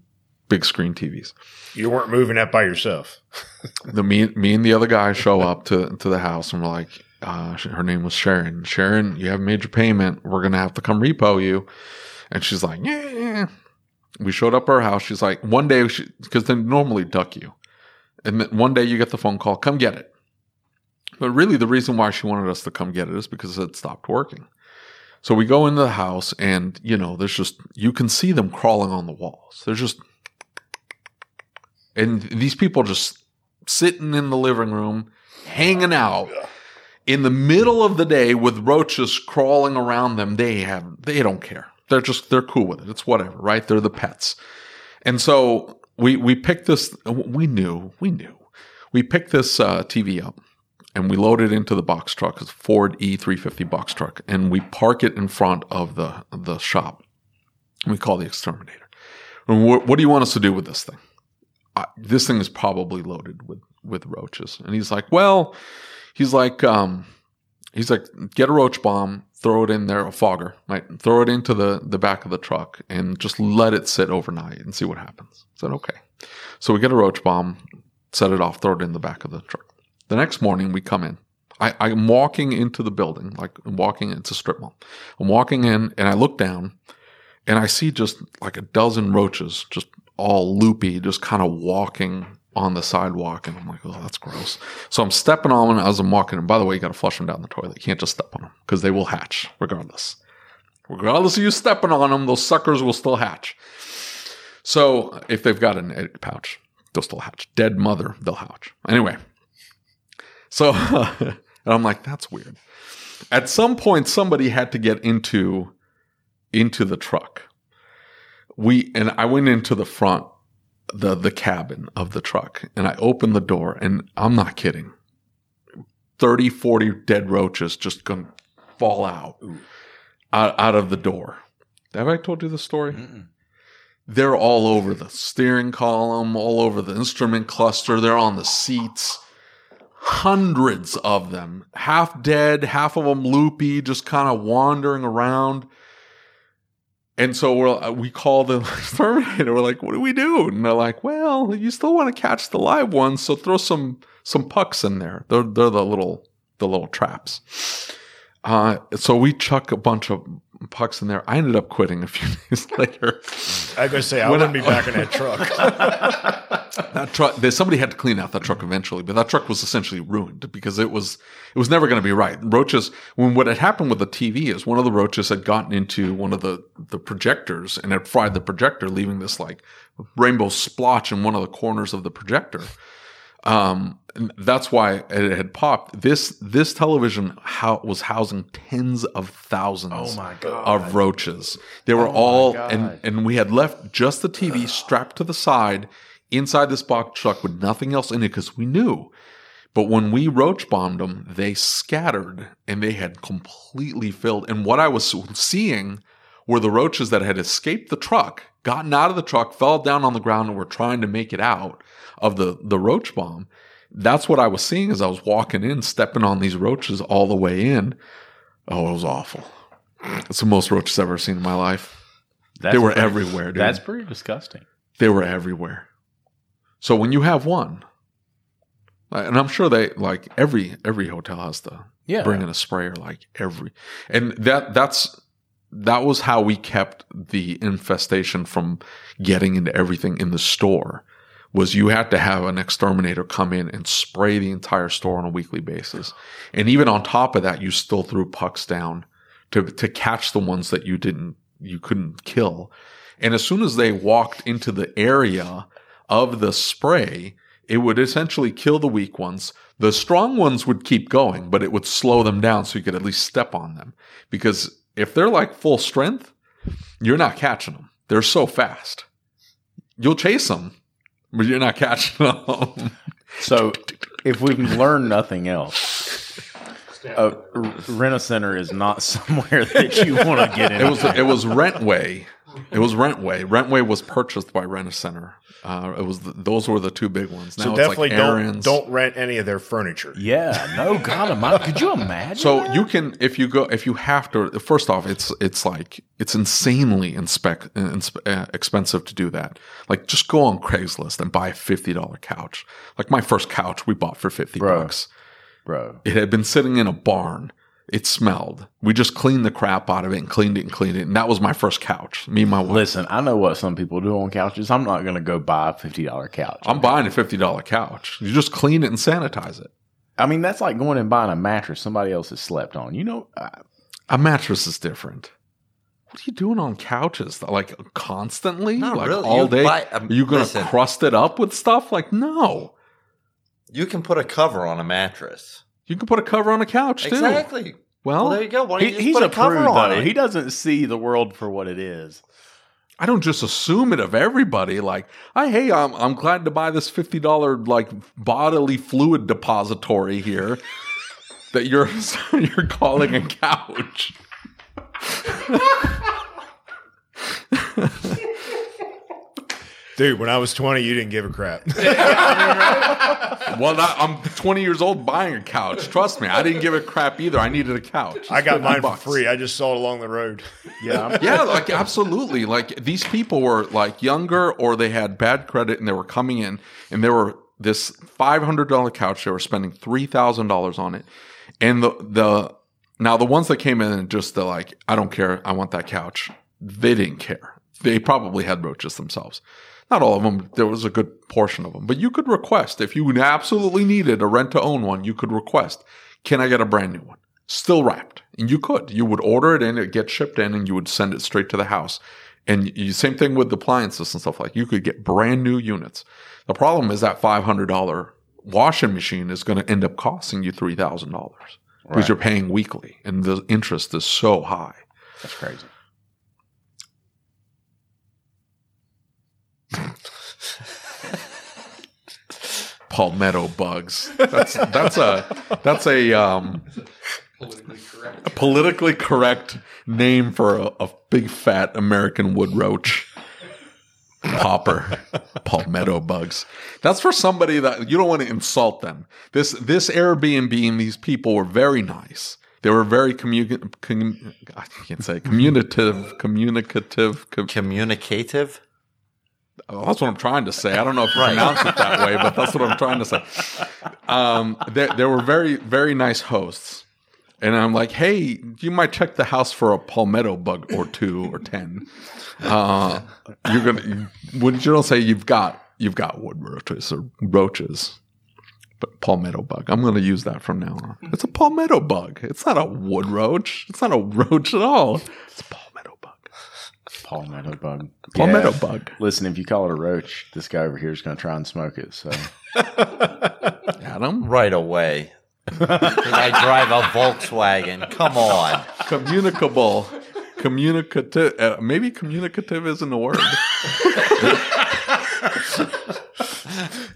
big screen tvs You weren't moving that by yourself. the me, me and the other guy show up to to the house and we're like uh, her name was Sharon. Sharon, you haven't made your payment. We're gonna have to come repo you. And she's like, yeah. yeah. We showed up at her house. She's like, one day, because they normally duck you, and then one day you get the phone call, come get it. But really, the reason why she wanted us to come get it is because it stopped working. So we go into the house, and you know, there's just you can see them crawling on the walls. They're just, and these people just sitting in the living room, hanging out in the middle of the day with roaches crawling around them. They have, they don't care. They're just, they're cool with it. It's whatever, right? They're the pets. And so we, we picked this, we knew, we knew. We picked this uh, TV up and we load it into the box truck. It's a Ford E350 box truck. And we park it in front of the, the shop. We call the exterminator. And what, what do you want us to do with this thing? I, this thing is probably loaded with, with roaches. And he's like, well, he's like, um, he's like, get a roach bomb, throw it in there, a fogger, right? Throw it into the, the back of the truck and just let it sit overnight and see what happens. I said, okay. So we get a roach bomb, set it off, throw it in the back of the truck. The next morning we come in. I, I'm walking into the building, like I'm walking, into a strip mall. I'm walking in and I look down and I see just like a dozen roaches, just all loopy, just kind of walking on the sidewalk. And I'm like, oh, that's gross. So I'm stepping on them as I'm walking. And by the way, you got to flush them down the toilet. You can't just step on them because they will hatch regardless. Regardless of you stepping on them, those suckers will still hatch. So if they've got an egg pouch, they'll still hatch. Dead mother, they'll hatch. Anyway. So, and I'm like, that's weird. At some point, somebody had to get into into the truck. We and I went into the front, the the cabin of the truck, and I opened the door, and I'm not kidding. 30, 40 dead roaches just gonna fall out, out out of the door. Have I told you the story? Mm-mm. They're all over the steering column, all over the instrument cluster. They're on the seats. Hundreds of them, half dead, half of them loopy, just kind of wandering around. And so we're, uh, we call the exterminator. We're like, what do we do? And they're like, well, you still want to catch the live ones, so throw some some pucks in there. They're they're the little the little traps. Uh, so we chuck a bunch of pucks in there. I ended up quitting a few days later. I gotta say, I When wouldn't I- be back in that truck. that truck, there, somebody had to clean out that truck eventually, but that truck was essentially ruined because it was it was never going to be right. Roaches. When what had happened with the TV is one of the roaches had gotten into one of the the projectors and had fried the projector, leaving this like rainbow splotch in one of the corners of the projector. Um, that's why it had popped. This this television how, was housing tens of thousands Oh my God. of roaches. They were all and and we had left just the TV strapped to the side inside this box truck with nothing else in it because we knew. But when we roach bombed them, they scattered and they had completely filled. And what I was seeing were the roaches that had escaped the truck, gotten out of the truck, fell down on the ground, and were trying to make it out of the, the roach bomb. That's what I was seeing as I was walking in, stepping on these roaches all the way in. Oh, it was awful. It's the most roaches I've ever seen in my life. That's they were pretty- everywhere, dude. That's pretty disgusting. they were everywhere. So when you have one, and I'm sure they like every every hotel has to Yeah. bring in a sprayer like every and that that's that was how we kept the infestation from getting into everything in the store was you had to have an exterminator come in and spray the entire store on a weekly basis and even on top of that you still threw pucks down to to catch the ones that you didn't you couldn't kill and as soon as they walked into the area of the spray it would essentially kill the weak ones. The strong ones would keep going, but it would slow them down so you could at least step on them. Because if they're like full strength, you're not catching them. They're so fast. You'll chase them, but you're not catching them. So, if we've learned nothing else, a rent a center is not somewhere that you want to get in. it was it was Rentway. It was Rentway. Rentway was purchased by Rent a Center. Uh, it was the, those were the two big ones. Now So it's definitely like don't don't rent any of their furniture. yeah, no, God, Almighty. could you imagine? So that? you can, if you go, if you have to. First off, it's it's like it's insanely inspec, inspe, uh, expensive to do that. Like, just go on Craigslist and buy a fifty dollar couch. Like my first couch, we bought for fifty Bro. bucks. bro, It had been sitting in a barn. It smelled. We just cleaned the crap out of it and cleaned it and cleaned it. And that was my first couch. Me and my wife. listen, I know what some people do on couches. I'm not going to go buy a fifty dollar couch. I'm buying a fifty dollar couch. You just clean it and sanitize it. I mean, that's like going and buying a mattress somebody else has slept on. You know, uh, A mattress is different. What are you doing on couches? Like constantly, Not like really. all You day. buy- um, are you gonna crust it up with stuff? Like no. You can put a cover on a mattress. You can put a cover on a couch too. Exactly. Well, Well, there you go. Why don't he, you just he's put a a cover prude on though. it? He doesn't see the world for what it is. I don't just assume it of everybody. Like, I hey, I'm I'm glad to buy this fifty dollar like bodily fluid depository here that you're you're calling a couch. Dude, when I was 20, you didn't give a crap. Well, not, I'm 20 years old buying a couch. Trust me, I didn't give a crap either. I needed a couch. I got 50 mine for free. I just saw it along the road. Yeah, Yeah, like absolutely. Like these people were like younger or they had bad credit and they were coming in and they were this five hundred dollar couch. They were spending three thousand dollars on it, and the the now the ones that came in and just they're like, I don't care, I want that couch. They didn't care. They probably had roaches themselves. Not all of them. There was a good portion of them, but you could request if you absolutely needed a rent to own one. You could request, "Can I get a brand new one?" still wrapped. And you could. You would order it in, it get shipped in, and you would send it straight to the house. And you, same thing with appliances and stuff like. You could get brand new units. The problem is that five hundred dollar washing machine is going to end up costing you three thousand dollars because Right. you're paying weekly, and the interest is so high. that's crazy. Palmetto bugs. That's that's a that's a um, Politically correct. a politically correct name for a, a big fat American wood roach. Popper, palmetto bugs. That's for somebody that you don't want to insult them. This this Airbnb and these people were very nice. They were very commu- commu- I can't say communicative, communicative. com- Communicative. Oh, that's what I'm trying to say. I don't know if you pronounce it that way, but that's what I'm trying to say. Um, they were very, very nice hosts. And I'm like, hey, you might check the house for a palmetto bug or two or ten. Uh, you're gonna, wouldn't you don't say you've got you've got wood roaches or roaches, but palmetto bug. I'm gonna use that from now on. It's a palmetto bug. It's not a wood roach. It's not a roach at all. It's a palmetto. Palmetto bug. Palmetto Yeah. bug. Listen, if you call it a roach, this guy over here is going to try and smoke it. So Adam. Right away. I drive a Volkswagen. Come on. communicable communicative uh, maybe communicative isn't a word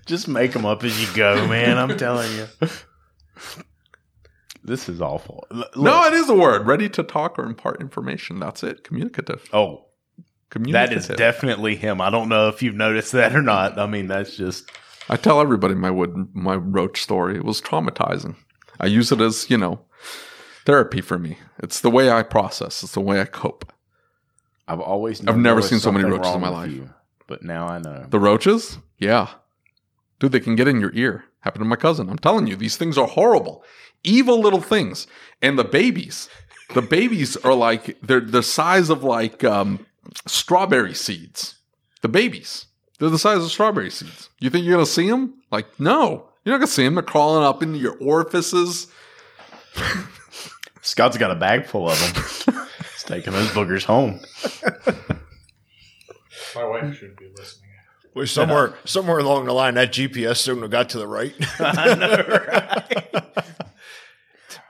just make them up as you go, man. I'm telling you. This is awful. L- no it is a word ready to talk or impart information that's it communicative Oh, that communicative is definitely him. I don't know if you've noticed that or not. I mean, that's just i tell everybody my wood my roach story it was traumatizing i use it as you know therapy for me it's the way i process it's the way i cope I've always. I've never seen so many roaches in my life. you, but now I know. the roaches yeah dude they can get in your ear Happened to my cousin. I'm telling you, these things are horrible, evil little things. And the babies, the babies are like they're the size of like um, strawberry seeds. The babies, they're the size of strawberry seeds. You think you're gonna see them? Like, no, you're not gonna see them. They're crawling up into your orifices. Scott's got a bag full of them. He's taking those boogers home. My wife should be listening. Well, somewhere somewhere along the line, that GPS signal got to the right. I know,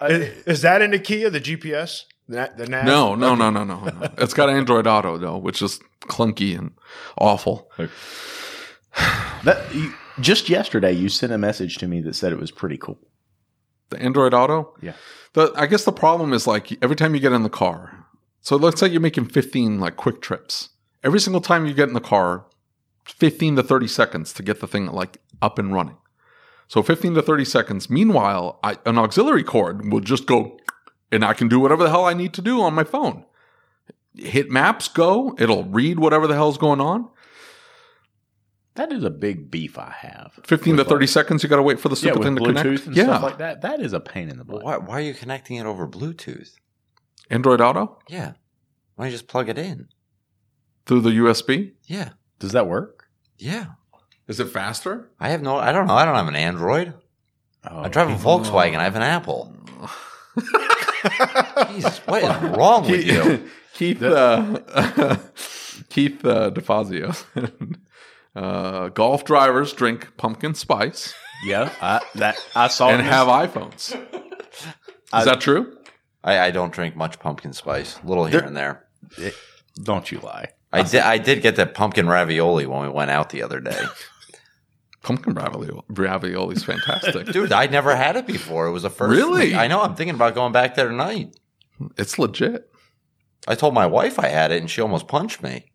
right? is, is that in the key of the GPS? The, the nav? No, no, no, no, no, no. It's got Android Auto though, which is clunky and awful. That, you, just yesterday, you sent a message to me that said it was pretty cool. The Android Auto. Yeah. The I guess the problem is like every time you get in the car. So let's say you're making 15 like quick trips. Every single time you get in the car, 15 to 30 seconds to get the thing like up and running. So 15 to 30 seconds. Meanwhile, I, an auxiliary cord will just go and I can do whatever the hell I need to do on my phone. Hit maps, go. It'll read whatever the hell's going on. That is a big beef I have. 15 to 30 like- seconds, you got to wait for the Yeah, stupid with thing to Bluetooth connect. and yeah. stuff like that. That is a pain in the butt. Why, why are you connecting it over Bluetooth? Android Auto Yeah. Why don't you just plug it in? through the USB. Yeah. Does that work? Yeah. Is it faster? I have no, I don't know. I don't have an Android. Oh, I drive a Volkswagen. I have an Apple. Jesus, what is wrong with you? Keith uh, Keith uh, DeFazio. uh, golf drivers drink pumpkin spice yeah. I, that I saw and have iPhones. Is that true? I, I don't drink much pumpkin spice. A little here There- and there. Don't you lie. I did. I did get that pumpkin ravioli when we went out the other day, Pumpkin ravioli ravioli is fantastic. dude. I never had it before. It was the first. Really? I know. I'm thinking about going back there tonight. It's legit. I told my wife I had it, and she almost punched me.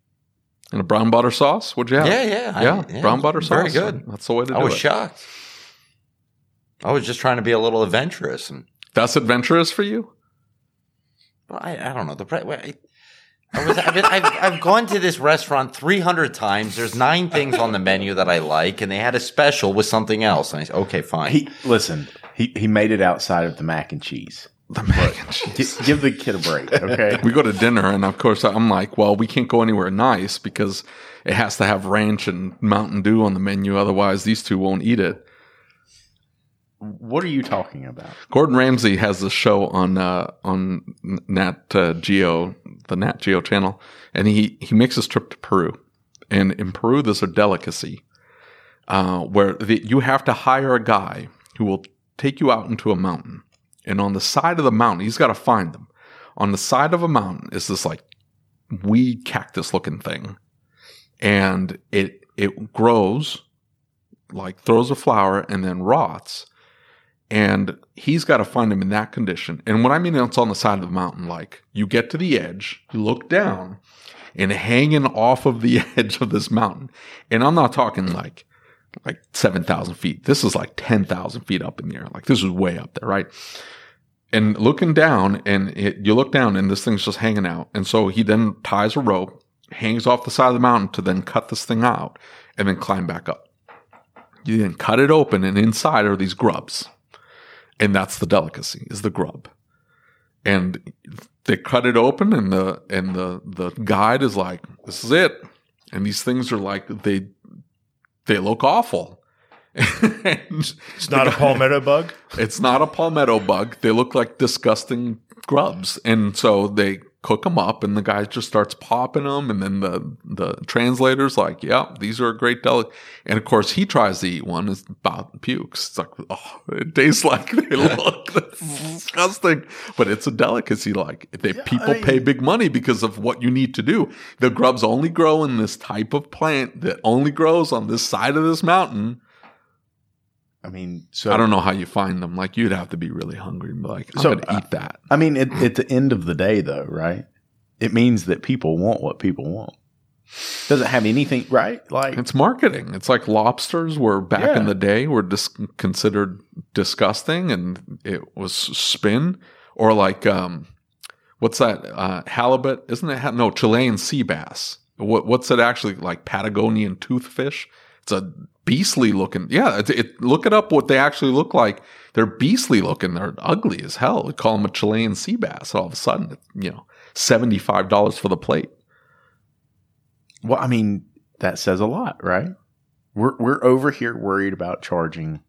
And a brown butter sauce? What'd you have? Yeah, yeah, I- yeah. yeah, brown butter sauce. very good. That's the way to do it. I was it. shocked. I was just trying to be a little adventurous, and That's adventurous for you? well, I, I don't know the. Pre- I, I was, I've, been, I've, I've gone to this restaurant 300 times. There's nine things on the menu that I like, and they had a special with something else. And I said, okay, fine. He listen. He he made it outside of the mac and cheese. The mac and Gi- cheese. give the kid a break, okay? we go to dinner, and of course, I'm like, well, we can't go anywhere nice because it has to have ranch and Mountain Dew on the menu. Otherwise, these two won't eat it. What are you talking about? Gordon Ramsay has a show on uh, on Nat uh, Geo, the Nat Geo channel, and he he makes this trip to Peru, and in Peru there's a delicacy uh, where the, you have to hire a guy who will take you out into a mountain, and on the side of the mountain he's got to find them. On the side of a mountain is this like weed cactus looking thing, and it it grows like throws a flower and then rots and he's got to find him in that condition. And what I mean, it's on the side of the mountain. Like you get to the edge, you look down, and hanging off of the edge of this mountain. And I'm not talking like like seven thousand feet. This is like ten thousand feet up in the air. Like this is way up there, right? And looking down, and it, you look down, and this thing's just hanging out. And so he then ties a rope, hangs off the side of the mountain to then cut this thing out, and then climb back up. You then cut it open, and inside are these grubs and that's the delicacy is the grub. And they cut it open and the and the the guide is like this is it. And these things are like they they look awful. And It's not a palmetto bug. it's not a palmetto bug. They look like disgusting grubs. And so they cook them up and the guy just starts popping them and then the the translator's like yeah these are a great deli and of course he tries to eat one it's about pukes. It's like oh it tastes like they look. Disgusting. But it's a delicacy like they people I- pay big money because of what you need to do. The grubs only grow in this type of plant that only grows on this side of this mountain I mean, so I don't know how you find them. Like you'd have to be really hungry and be like, I'm So, gonna eat that. I mean, at, at the end of the day, though, right? It means that people want what people want. Doesn't have anything, right? Like, It's marketing. It's like lobsters were back in the day were dis- considered disgusting, and it was spin or like um, what's that uh, halibut? Isn't it? Ha- no, Chilean sea bass. What what's it actually like? Patagonian toothfish. It's a beastly looking. Yeah, it, it, look it up. What they actually look like. They're beastly looking. They're ugly as hell. We call them a Chilean sea bass. All of a sudden, you know, seventy five dollars for the plate. Well, I mean, that says a lot, right? We're we're over here worried about charging.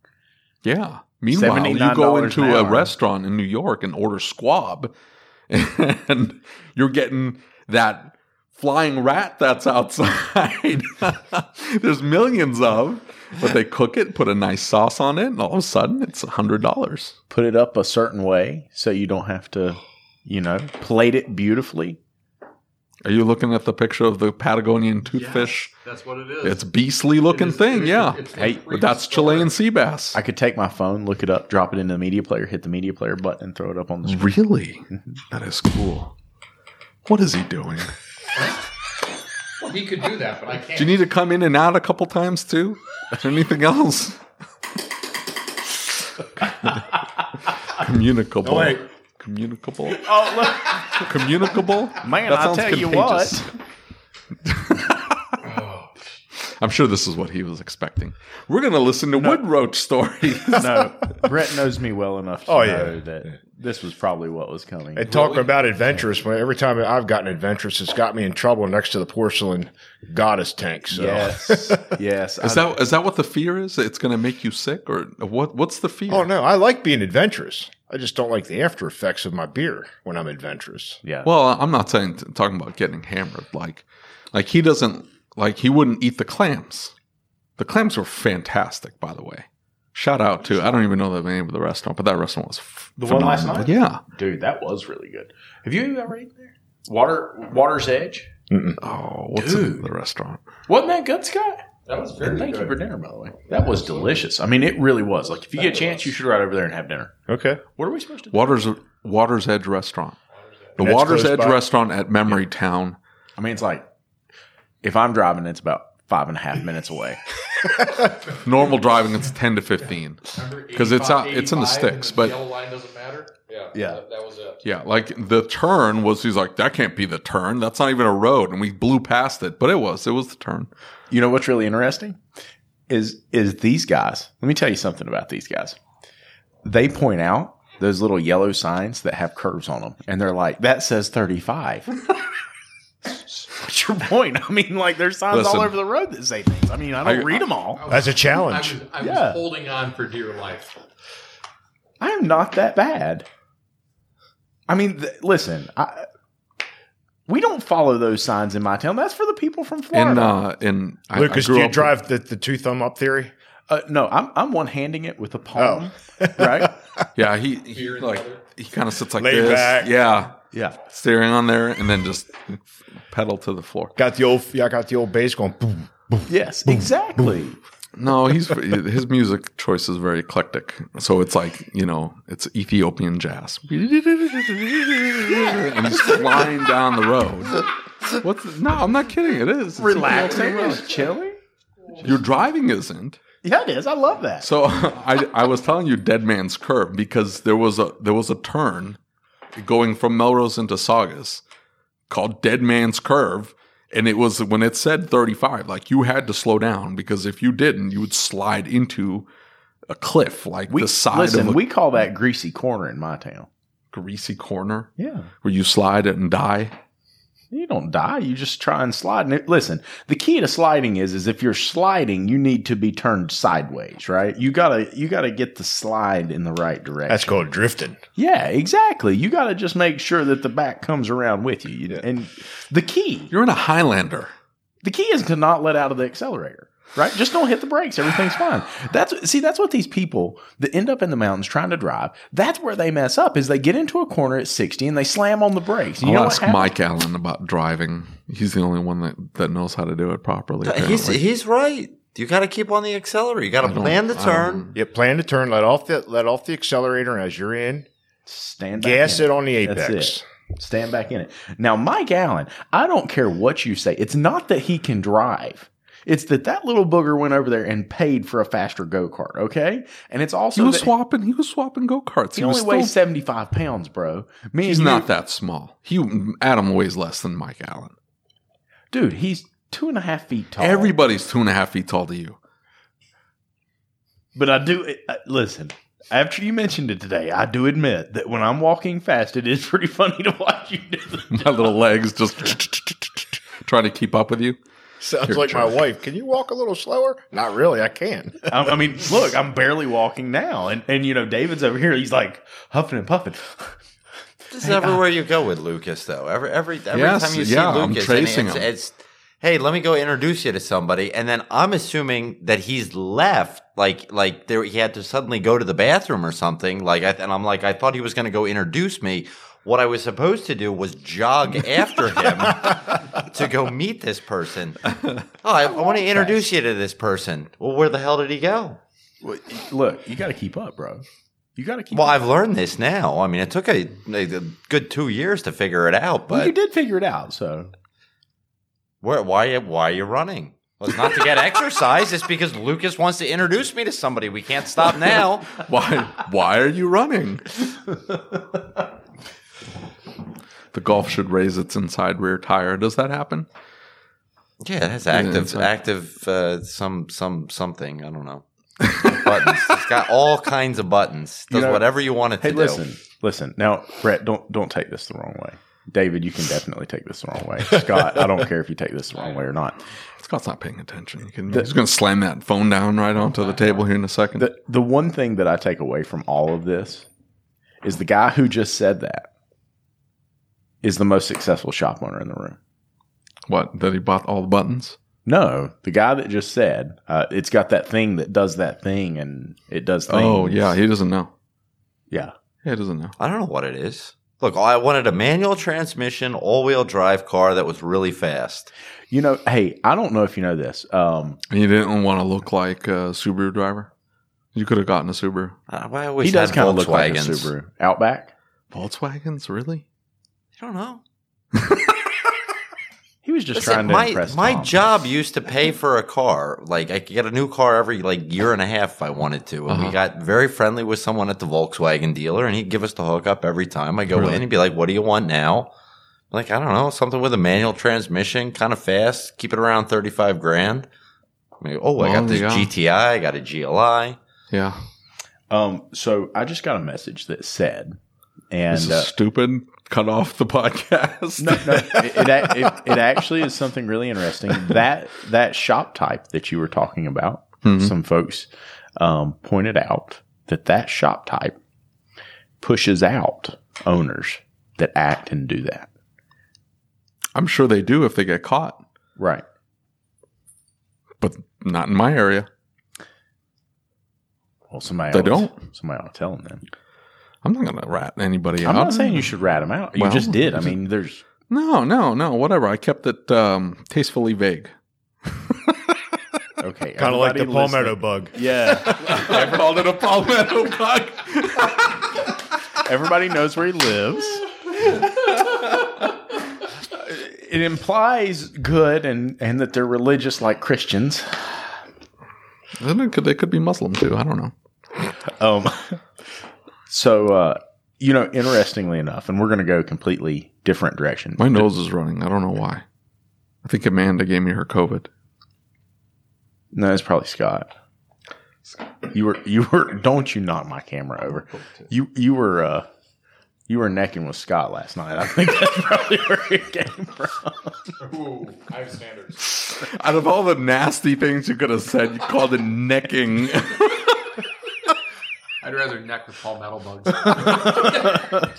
Yeah. Meanwhile, you go into a hour. restaurant in New York and order squab, and you're getting that flying rat that's outside. There's millions of, but they cook it, put a nice sauce on it, and all of a sudden it's a hundred dollars. Put it up a certain way so you don't have to, you know, plate it beautifully. Are you looking at the picture of the Patagonian toothfish? That's what it is. It's beastly looking thing, yeah. Hey, But that's Chilean sea bass. I could take my phone, look it up, drop it into the media player, hit the media player button, and throw it up on the screen. Really? Mm-hmm. That is cool. What is he doing? Well, he could do that, but I can't. Do you need to come in and out a couple times too? Is there anything else? Communicable. Oh, wait. Communicable. Oh, look. Communicable. Man, That I'll sounds tell you what. Oh. I'm sure this is what he was expecting. We're going to listen to wood roach stories. No, Bret knows me well enough to Oh, know yeah. that this was probably what was coming. And talking about adventurous, well, every time I've gotten adventurous, it's got me in trouble next to the porcelain goddess tank. So. Yes, yes. Is that is that what the fear is? It's going to make you sick, or what? What's the fear? Oh no, I like being adventurous. I just don't like the after effects of my beer when I'm adventurous. yeah. Well, I'm not saying talking about getting hammered. Like, like he doesn't like he wouldn't eat the clams. The clams were fantastic, by the way. Shout out to I don't even know the name of the restaurant, but that restaurant was f- The one last night? Yeah. dude, that was really good. Have you ever eaten there? Water, Water's Edge. Oh, what's the, Dude. the restaurant? Wasn't that good, Scott? That was And very thank good. you for dinner, by the way. That was delicious. I mean, it really was. Like, if you get a chance, you should ride over there and have dinner. Okay. What are we supposed to do? Waters Waters Edge Restaurant. The That's Waters Edge by? Restaurant at Memory Town. I mean, it's like if I'm driving, it's about five and a half minutes away. Normal driving it's ten to fifteen. because it's out- it's in the and sticks, but- yellow line doesn't matter. Yeah, Yeah. that, that was it. Yeah, like the turn was he's like, that can't be the turn. That's not even a road. And we blew past it. But it was. It was the turn. You know what's really interesting is is these guys. Let me tell you something about these guys. They point out those little yellow signs that have curves on them, and they're like, "That says 35." What's your point? I mean, like there's signs Listen. all over the road that say things. I mean, I don't I- read them all. That's a I challenge. was, I Yeah. was holding on for dear life. I am not that bad. I mean, th- listen, I, we don't follow those signs in my town. That's for the people from Florida. In uh in I- I Lucas, grew do you up- drive the, the two thumb up theory? Uh, no, I'm I'm one handing it with a palm, right? Yeah, he, he Beer in the like he kind of sits like Laid this. back. Yeah. Yeah. Steering on there and then just pedal to the floor. Got the old, yeah, I got the old bass going. Boom. boom, Yes, exactly. No, he's his music choice is very eclectic. So it's like, you know, it's Ethiopian jazz. And he's flying down the road. What's no, I'm not kidding. It is. It's Relaxing, it's chilling. Your driving isn't. Yeah, it is. I love that. So I I was telling you Dead Man's Curve because there was a there was a turn going from Melrose into Saugus called Dead Man's Curve. And it was when it said 35, like you had to slow down because if you didn't, you would slide into a cliff, like We the side listen. of a we call that greasy corner in my town. greasy corner Yeah, where you slide it and die. You don't die. You just try and slide. And it, listen, the key to sliding is is if you're sliding, you need to be turned sideways, right? You gotta you gotta get the slide in the right direction. That's called drifting. yeah, exactly. You gotta just make sure that the back comes around with you. You- And the key You're in a Highlander. the key is to not let out of the accelerator right just don't hit the brakes everything's fine that's see that's what these people that end up in the mountains trying to drive that's where they mess up is they get into a corner at 60 and they slam on the brakes you I'll know ask? Mike Allen about driving. He's the only one that, that knows how to do it properly. Uh, he's apparently. he's right. You got to keep on the accelerator. You got to plan the turn. don't- You plan the turn, let off the let off the accelerator, as you're in, stand back gas in it on the That's apex. it. stand back in it now mike allen i don't care what you say it's not that he can drive it's that that little booger went over there and paid for a faster go-kart okay and it's also He was swapping. He was swapping go karts. he, He, only weighs 75 pounds bro me He's you- not that small. He Adam weighs less than Mike Allen. dude he's two and a half feet tall Everybody's two and a half feet tall to you. but I do uh, listen. After you mentioned it today, I do admit that when I'm walking fast, it is pretty funny to watch you do My little legs just trying to keep up with you. Sounds You're like my wife. Can you walk a little slower? Not really. I can. I, I mean, look, I'm barely walking now, and and you know, David's over here. He's like huffing and puffing. This is everywhere you go with Lucas, though. Every every every Yes, time you see yeah, I'm Lucas, tracing and him. it's, it's hey, let me go introduce you to somebody, and then I'm assuming that he's left, like like there he had to suddenly go to the bathroom or something, like I, and I'm like I thought he was going to go introduce me. What I was supposed to do was jog after him to go meet this person. Oh, I, I want to introduce you to this person. Well, where the hell did he go? Well, Look, you got to keep up, bro. You got to keep. Well, up. I've learned this now. I mean, it took a, a good two years to figure it out, well, but you did figure it out, so Where, why, why are you running? Well, it's not to get exercise. It's because Lucas wants to introduce me to somebody. We can't stop now. Why? Why are you running? the Golf should raise its inside rear tire. Does that happen? Yeah, it has active, it's active, uh, some, some, something. I don't know. buttons. It's got all kinds of buttons. Does You know- whatever you want it hey, to listen, do. listen. Now, Bret, don't don't take this the wrong way. David, you can definitely take this the wrong way. Scott, I don't care if you take this the wrong way or not. Scott's not paying attention. You can, he's going to slam that phone down right onto the table here in a second. The the one thing that I take away from all of this is the guy who just said that is the most successful shop owner in the room. what? That he bought all the buttons? No, the guy that just said uh, it's got that thing that does that thing and it does things. Oh, yeah. He doesn't know. yeah. Yeah, he doesn't know. I don't know what it is. Look, I wanted a manual transmission, all wheel drive car that was really fast. You know, hey, I don't know if you know this. Um, And you didn't want to look like a Subaru driver? You could have gotten a Subaru. I I always he does had kind of look like a Volkswagens. Subaru Outback. Volkswagens? Really? I don't know. He was just Listen, trying to my impress my Tom. job used to pay for a car. Like I could get a new car every like year and a half if I wanted to. And Uh-huh. we got very friendly with someone at the Volkswagen dealer, and he'd give us the hookup every time I go Really? in. He'd be like, "What do you want now?" Like I don't know, something with a manual transmission, kind of fast. Keep it around thirty five grand. I mean, oh, I got this yeah. GTI. I got a GLI. Yeah. Um, so I just got a message that said, and This is uh, stupid. Cut off the podcast. no, no, it, it, it, it actually is something really interesting. That that shop type that you were talking about, Mhm. some folks um, pointed out that that shop type pushes out owners that act and do that. I'm sure they do if they get caught, Right. but not in my area. Well, somebody They else- don't? Somebody ought to tell them then. I'm not going to rat anybody out. I'm not saying you should rat them out. You Well, just did. I mean, there's No, no, no. Whatever. I kept it um, tastefully vague. Okay, kind of like the everybody palmetto bug. Yeah. I called it a palmetto bug. Everybody knows where he lives. it implies good and, and that they're religious like Christians. Then it could, they could be Muslim too. I don't know. Um, so, uh, you know, interestingly enough, and we're going to go completely different direction. My nose is running. I don't know why. I think Amanda gave me her COVID. No, it's probably Scott. You were you were don't you knock my camera over. You you were uh you were necking with Scott last night. I think that's probably where it came from. Ooh, I have standards. Out of all the nasty things you could have said, you called it necking. I'd rather neck with palmetto bugs.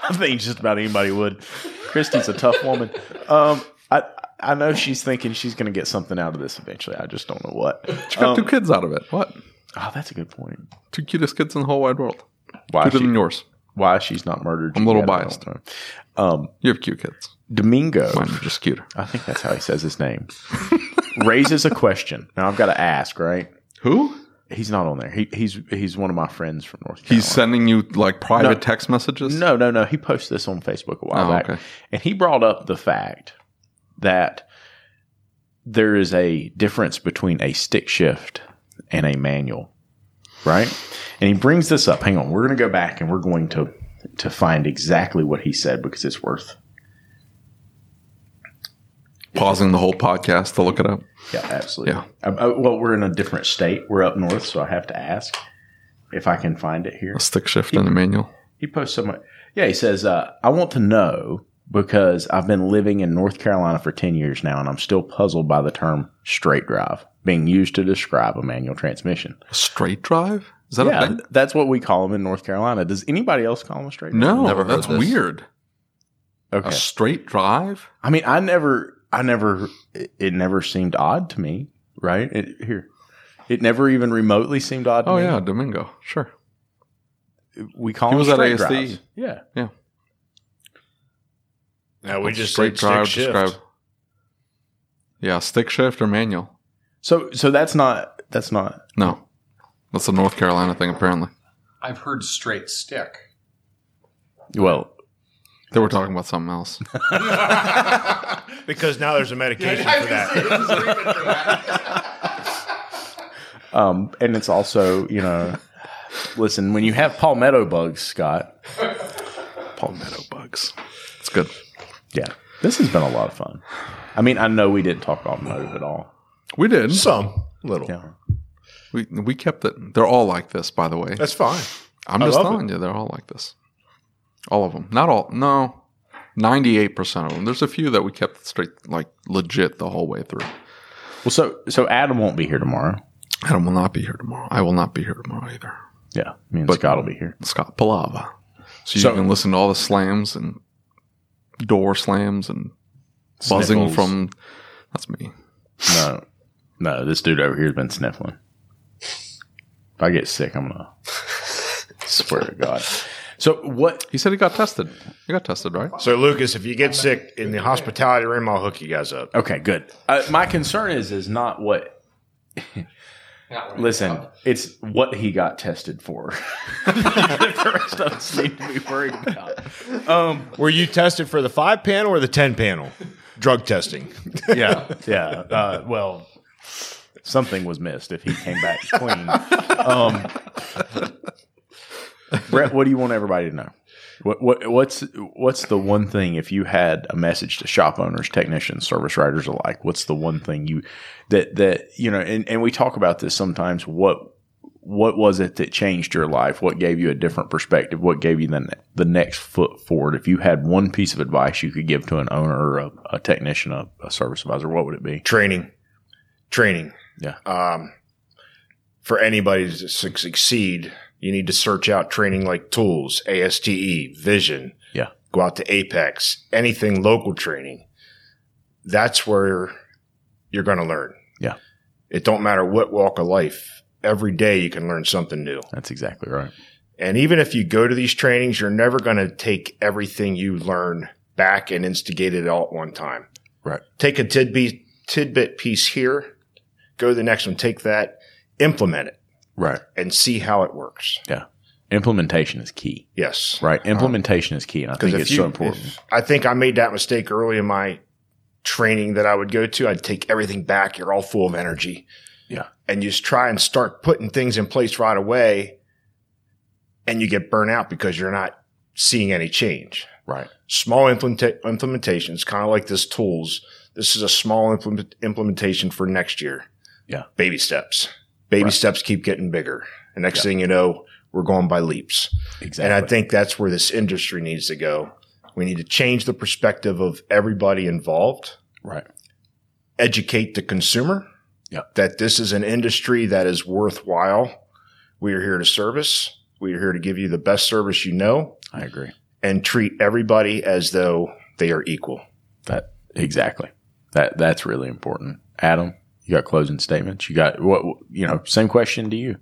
I think just about anybody would. Christy's a tough woman. Um, I I know she's thinking she's going to get something out of this eventually. I just don't know what. She got Um, two kids out of it. What? oh, that's a good point. Two cutest kids in the whole wide world. Why Cuter she, than yours. why she's not murdered? I'm a little yet, I don't biased. Um, You have cute kids. Domingo, Mine are just cuter. I think that's how he says his name, raises a question. Now I've got to ask, right? Who? He's not on there. He, he's he's one of my friends from North Carolina. He's sending you like private No. text messages? No, no, no. He posted this on Facebook a while Oh, back, okay. and he brought up the fact that there is a difference between a stick shift and a manual, right? And he brings this up. Hang on, we're going to go back and we're going to to find exactly what he said because it's worth pausing the whole podcast to look it up. Yeah, absolutely. Yeah. Uh, uh, well, we're in a different state. We're up north, so I have to ask if I can find it here. A stick shift in the manual. He posts so much. Yeah, he says, uh, I want to know because I've been living in North Carolina for 10 years now, and I'm still puzzled by the term straight drive being used to describe a manual transmission. A straight drive? Is that a Yeah, thing? that's what we call them in North Carolina. Does anybody else call them a straight drive? No, Never heard that's this. weird. Okay. A straight drive? I mean, I never, I never, it, it never seemed odd to me, right? It, here. It never even remotely seemed odd to Oh me. yeah, Domingo. Sure. We call He them was at straight ASD. drives. Yeah. Now we just straight straight drive shift. describe- Yeah, stick shift or manual. So, so that's not, that's not, No. That's a North Carolina thing apparently. I've heard straight stick. well, They were talking about something else. because now there's a medication for that. Um, and it's also, you know, listen, when you have palmetto bugs, Scott, Palmetto bugs. It's good. yeah, this has been a lot of fun. I mean, I know we didn't talk automotive at all. We did. Some little. Yeah. We we kept it. They're all like this, by the way. That's fine. I'm I just love telling you, they're all like this. All of them. Not all. No. 98% of them. There's a few that we kept straight, like legit the whole way through. Well, so, so Adam won't be here tomorrow. Adam will not be here tomorrow. I will not be here tomorrow either. Yeah. Me and But- Scott will be here. Scott Palava. So you So- can listen to all the slams and door slams and buzzing from. That's me. No, no, this dude over here has been sniffling. If I get sick, I'm gonna swear to God. So what? He said he got tested. He got tested, right? So Lucas, if you get sick in the hospitality room, I'll hook you guys up. Okay, good. Uh, my concern is is not what. Listen, it's what he got tested for. the rest of us need to be worried about. Um, Were you tested for the five panel or the ten panel? Drug testing. yeah, yeah. Uh, well, something was missed if he came back clean. Um, Bret, what do you want everybody to know? What, what what's what's the one thing if you had a message to shop owners, technicians, service writers alike? What's the one thing you that that you know? And, and we talk about this sometimes. What what was it that changed your life? What gave you a different perspective? What gave you the the next foot forward? If you had one piece of advice you could give to an owner, or a, a technician, a, a service advisor, what would it be? Training. Training. Yeah. Um, for anybody to succeed, you need to search out training like tools, ASTE, vision. Yeah. Go out to Apex, anything local training. That's where you're going to learn. Yeah. It don't matter what walk of life. Every day you can learn something new. That's exactly right. And even if you go to these trainings, you're never going to take everything you learn back and instigate it all at one time. Right. Take a tidbit, tidbit piece here, go to the next one, take that, implement it, Right. and see how it works. Yeah. Implementation is key. Yes. Right. Uh-huh. Implementation is key. And I think if it's you, so important. if- I think I made that mistake early in my training that I would go to. I'd take everything back. You're all full of energy. Yeah. And you just try and start putting things in place right away. And you get burnt out because you're not seeing any change. Right. Small implementa- implementations, kind of like this tools. This is a small implement- implementation for next year. Yeah. Baby steps. Baby Right. steps keep getting bigger. And next Yeah. thing you know, we're going by leaps. Exactly. And I think that's where this industry needs to go. We need to change the perspective of everybody involved, right. educate the consumer Yep. that this is an industry that is worthwhile. We are here to service. We are here to give you the best service you know I agree. and treat everybody as though they are equal. That exactly. That that's really important. Adam, you got closing statements. You got what? You know, same question to you.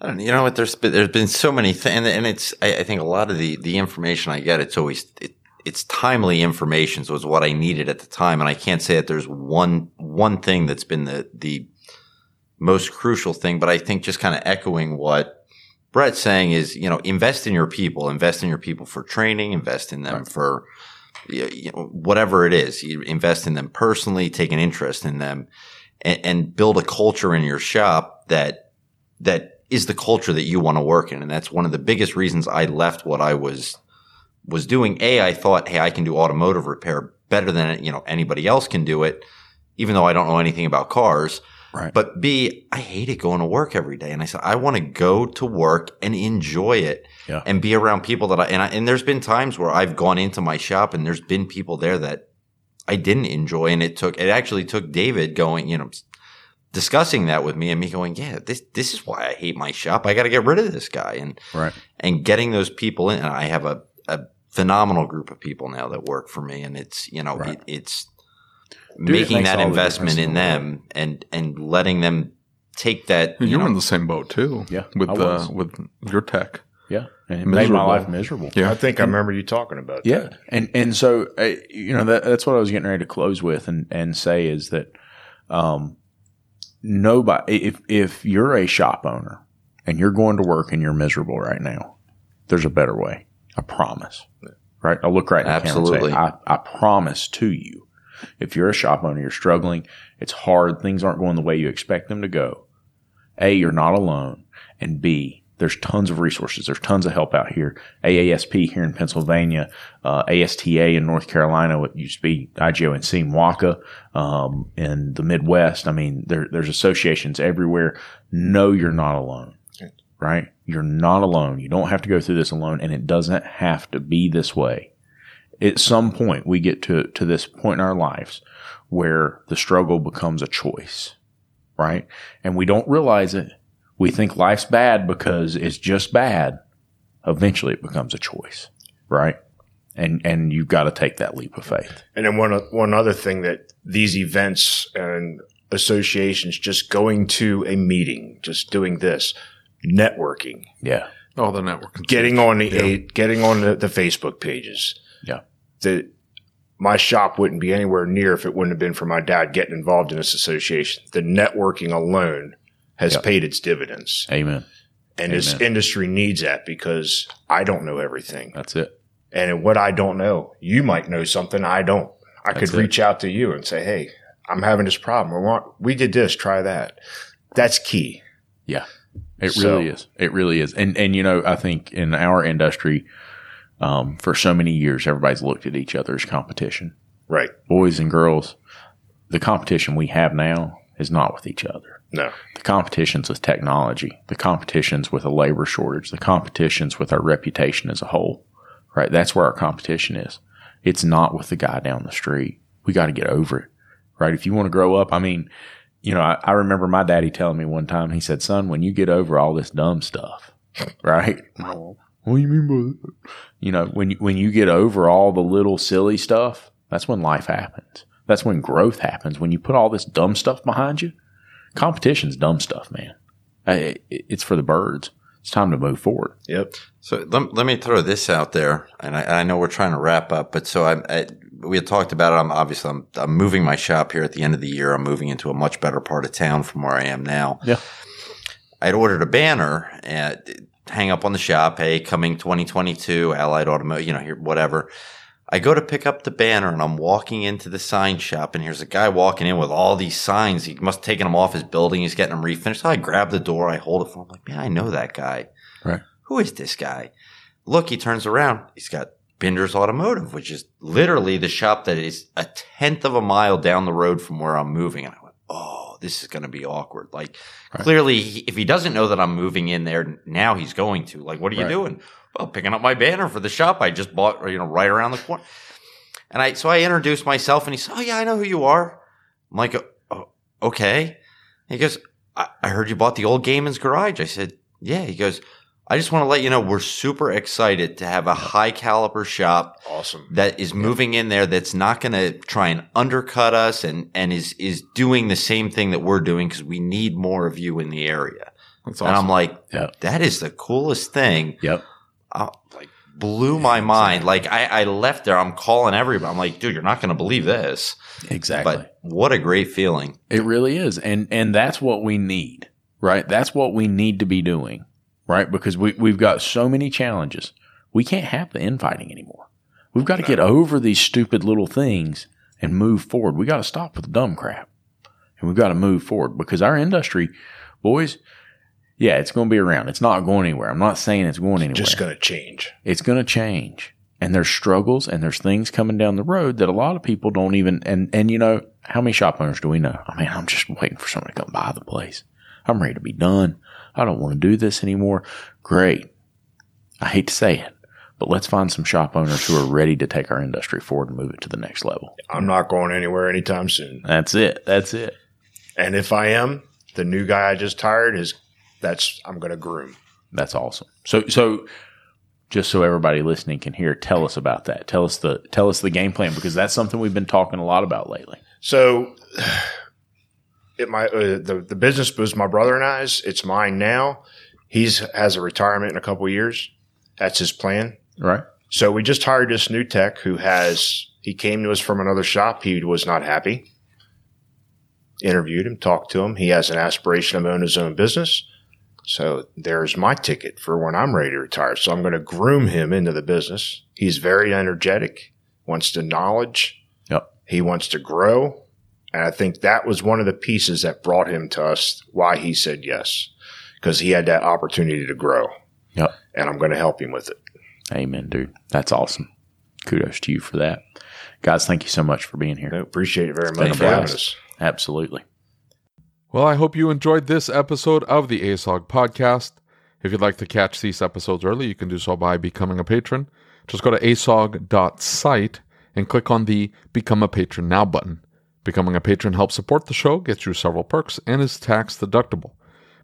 I don't, you know what? There's been, there's been so many things, and, and it's. I, I think a lot of the the information I get, it's always it, it's timely information. So it's what I needed at the time, and I can't say that there's one one thing that's been the the most crucial thing. But I think just kind of echoing what Bret's saying is, you know, invest in your people, invest in your people for training, invest in them for you know, whatever it is. You invest in them personally, take an interest in them, and, and build a culture in your shop that that is the culture that you want to work in. And that's one of the biggest reasons I left what I was, was doing. A, I thought, Hey, I can do automotive repair better than you know anybody else can do it, even though I don't know anything about cars. Right. But B, I hated going to work every day. And I said, I want to go to work and enjoy it Yeah. and be around people that I, and I, and there's been times where I've gone into my shop and there's been people there that I didn't enjoy. And it took, it actually took David going, you know, discussing that with me and me going, yeah, this, this is why I hate my shop. I got to get rid of this guy. And, Right. and getting those people in. And I have a, a phenomenal group of people now that work for me. And it's, you know, Right. it, it's Dude, making makes that all the investment in in the them and, and letting them take that, you You're know, in the same boat too. Yeah, with I the was. with your tech. Yeah. And it made my life miserable. Yeah. I think I remember you talking about Yeah, that. Yeah, and and so uh, you know that, that's what I was getting ready to close with and and say is that um nobody if if you're a shop owner and you're going to work and you're miserable right now, there's a better way. I promise. Right? I'll look right in and Absolutely. say, I, I promise to you. If you're a shop owner, you're struggling, it's hard, things aren't going the way you expect them to go. A, you're not alone. And B, there's tons of resources. There's tons of help out here. AASP here in Pennsylvania, uh, ASTA in North Carolina, what used to be IGONC in WACA, um, in the Midwest. I mean, there, there's associations everywhere. No, you're not alone, right? You're not alone. You don't have to go through this alone and it doesn't have to be this way. At some point, we get to, to this point in our lives where the struggle becomes a choice, right? And we don't realize it. We think life's bad because it's just bad. Eventually it becomes a choice, right? And, and you've got to take that leap of faith. And then one one other thing that these events and associations, just going to a meeting, just doing this, networking, Yeah. All the networking. getting on the a, getting on the, the Facebook pages. Yeah. That my shop wouldn't be anywhere near if it wouldn't have been for my dad getting involved in this association. The networking alone has Yep. paid its dividends. Amen. And this industry needs that because I don't know everything. That's it. And what I don't know, you might know something I don't. I That's could it. reach out to you and say, Hey, I'm having this problem. We want, we did this, try that. That's key. Yeah. It So- really is. It really is. And and you know, I think in our industry, um, for so many years, everybody's looked at each other as competition. Right. Boys and girls, the competition we have now is not with each other. No. The competition's with technology. The competition's with a labor shortage. The competition's with our reputation as a whole. Right? That's where our competition is. It's not with the guy down the street. We got to get over it. Right? If you want to grow up, I mean, you know, I, I remember my daddy telling me one time, he said, son, when you get over all this dumb stuff, right? What do you mean by that? You know, when you, when you get over all the little silly stuff, that's when life happens. That's when growth happens. When you put all this dumb stuff behind you, competition's dumb stuff, man. I- It's for the birds. It's time to move forward. Yep. So let, let me throw this out there, and I, I know we're trying to wrap up, but so I, I we had talked about it. I'm obviously I'm, I'm moving my shop here at the end of the year. I'm moving into a much better part of town from where I am now. Yeah. I'd ordered a banner and hang up on the shop. Hey, coming 2022, Allied Automotive, you know, here, whatever. I go to pick up the banner and I'm walking into the sign shop and here's a guy walking in with all these signs. He must have taken them off his building. He's getting them refinished. So I grab the door. I hold it for him. I'm like, man, I know that guy. Right. Who is this guy? Look, he turns around. He's got Binder's Automotive, which is literally the shop that is a tenth of a mile down the road from where I'm moving. And I went, oh, this is going to be awkward. Like, Right. clearly, he- if he doesn't know that I'm moving in there, now he's going to. Like, what are you Right. doing? Well, picking up my banner for the shop I just bought, you know, right around the corner. And I, so I introduced myself and he said, Oh, yeah, I know who you are. I'm like, oh, okay. He goes, I, I heard you bought the old Gaiman's Garage. I said, yeah. He goes, I just want to let you know we're super excited to have a high caliber shop Awesome. that is moving in there that's not going to try and undercut us and, and is, is doing the same thing that we're doing because we need more of you in the area. That's And I'm like, Yeah. that is the coolest thing. Yep. Uh, like blew my mind. Like I, I left there, I'm calling everybody. I'm like, dude, you're not going to believe this. Exactly. But what a great feeling. It really is. And and that's what we need, right? That's what we need to be doing, right? Because we, we've got so many challenges. We can't have the infighting anymore. We've got to get over these stupid little things and move forward. We got to stop with the dumb crap. And we've got to move forward because our industry, boys, yeah, it's going to be around. It's not going anywhere. I'm not saying it's going anywhere. Just going to change. it's going to change. and there's struggles and there's things coming down the road that a lot of people don't even and and you know how many shop owners do we know i mean i'm just waiting for someone to come buy the place i'm ready to be done i don't want to do this anymore great i hate to say it but let's find some shop owners who are ready to take our industry forward and move it to the next level I'm not going anywhere anytime soon. that's it that's it And if I am, the new guy I just hired is that's I'm going to groom. That's awesome. So so just so everybody listening can hear, tell us about that. Tell us the tell us the game plan because that's something we've been talking a lot about lately. So it my uh, the the business was my brother and I's. It's mine now. He's has a retirement in a couple of years. That's his plan. Right? So we just hired this new tech who has he came to us from another shop. He was not happy. Interviewed him, talked to him. He has an aspiration of owning his own business. So there's my ticket for when I'm ready to retire. So I'm going to groom him into the business. He's very energetic, wants to knowledge. Yep. He wants to grow. And I think that was one of the pieces that brought him to us, why he said yes, because he had that opportunity to grow. Yep. And I'm going to help him with it. Amen, dude. That's awesome. Kudos to you for that. Guys, thank you so much for being here. I appreciate it very much Thank for you. having us. Absolutely. Well, I hope you enjoyed this episode of the ASOG podcast. If you'd like to catch these episodes early, you can do so by becoming a patron. Just go to asog.site and click on the Become a Patron Now button. Becoming a patron helps support the show, gets you several perks, and is tax deductible.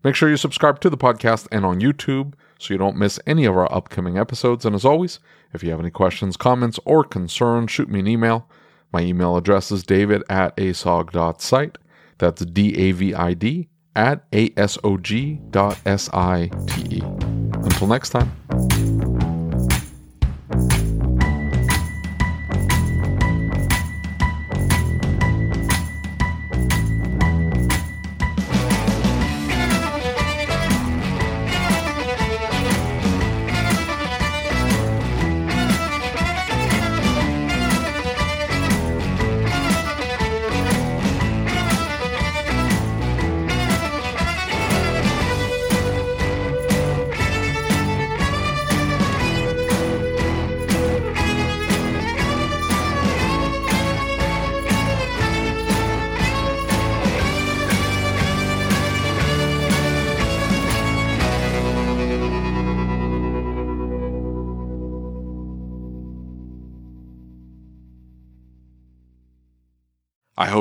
Make sure you subscribe to the podcast and on YouTube so you don't miss any of our upcoming episodes. And as always, if you have any questions, comments, or concerns, shoot me an email. My email address is david at asog.site. That's D A V I D at A S O G dot S I T E. Until next time.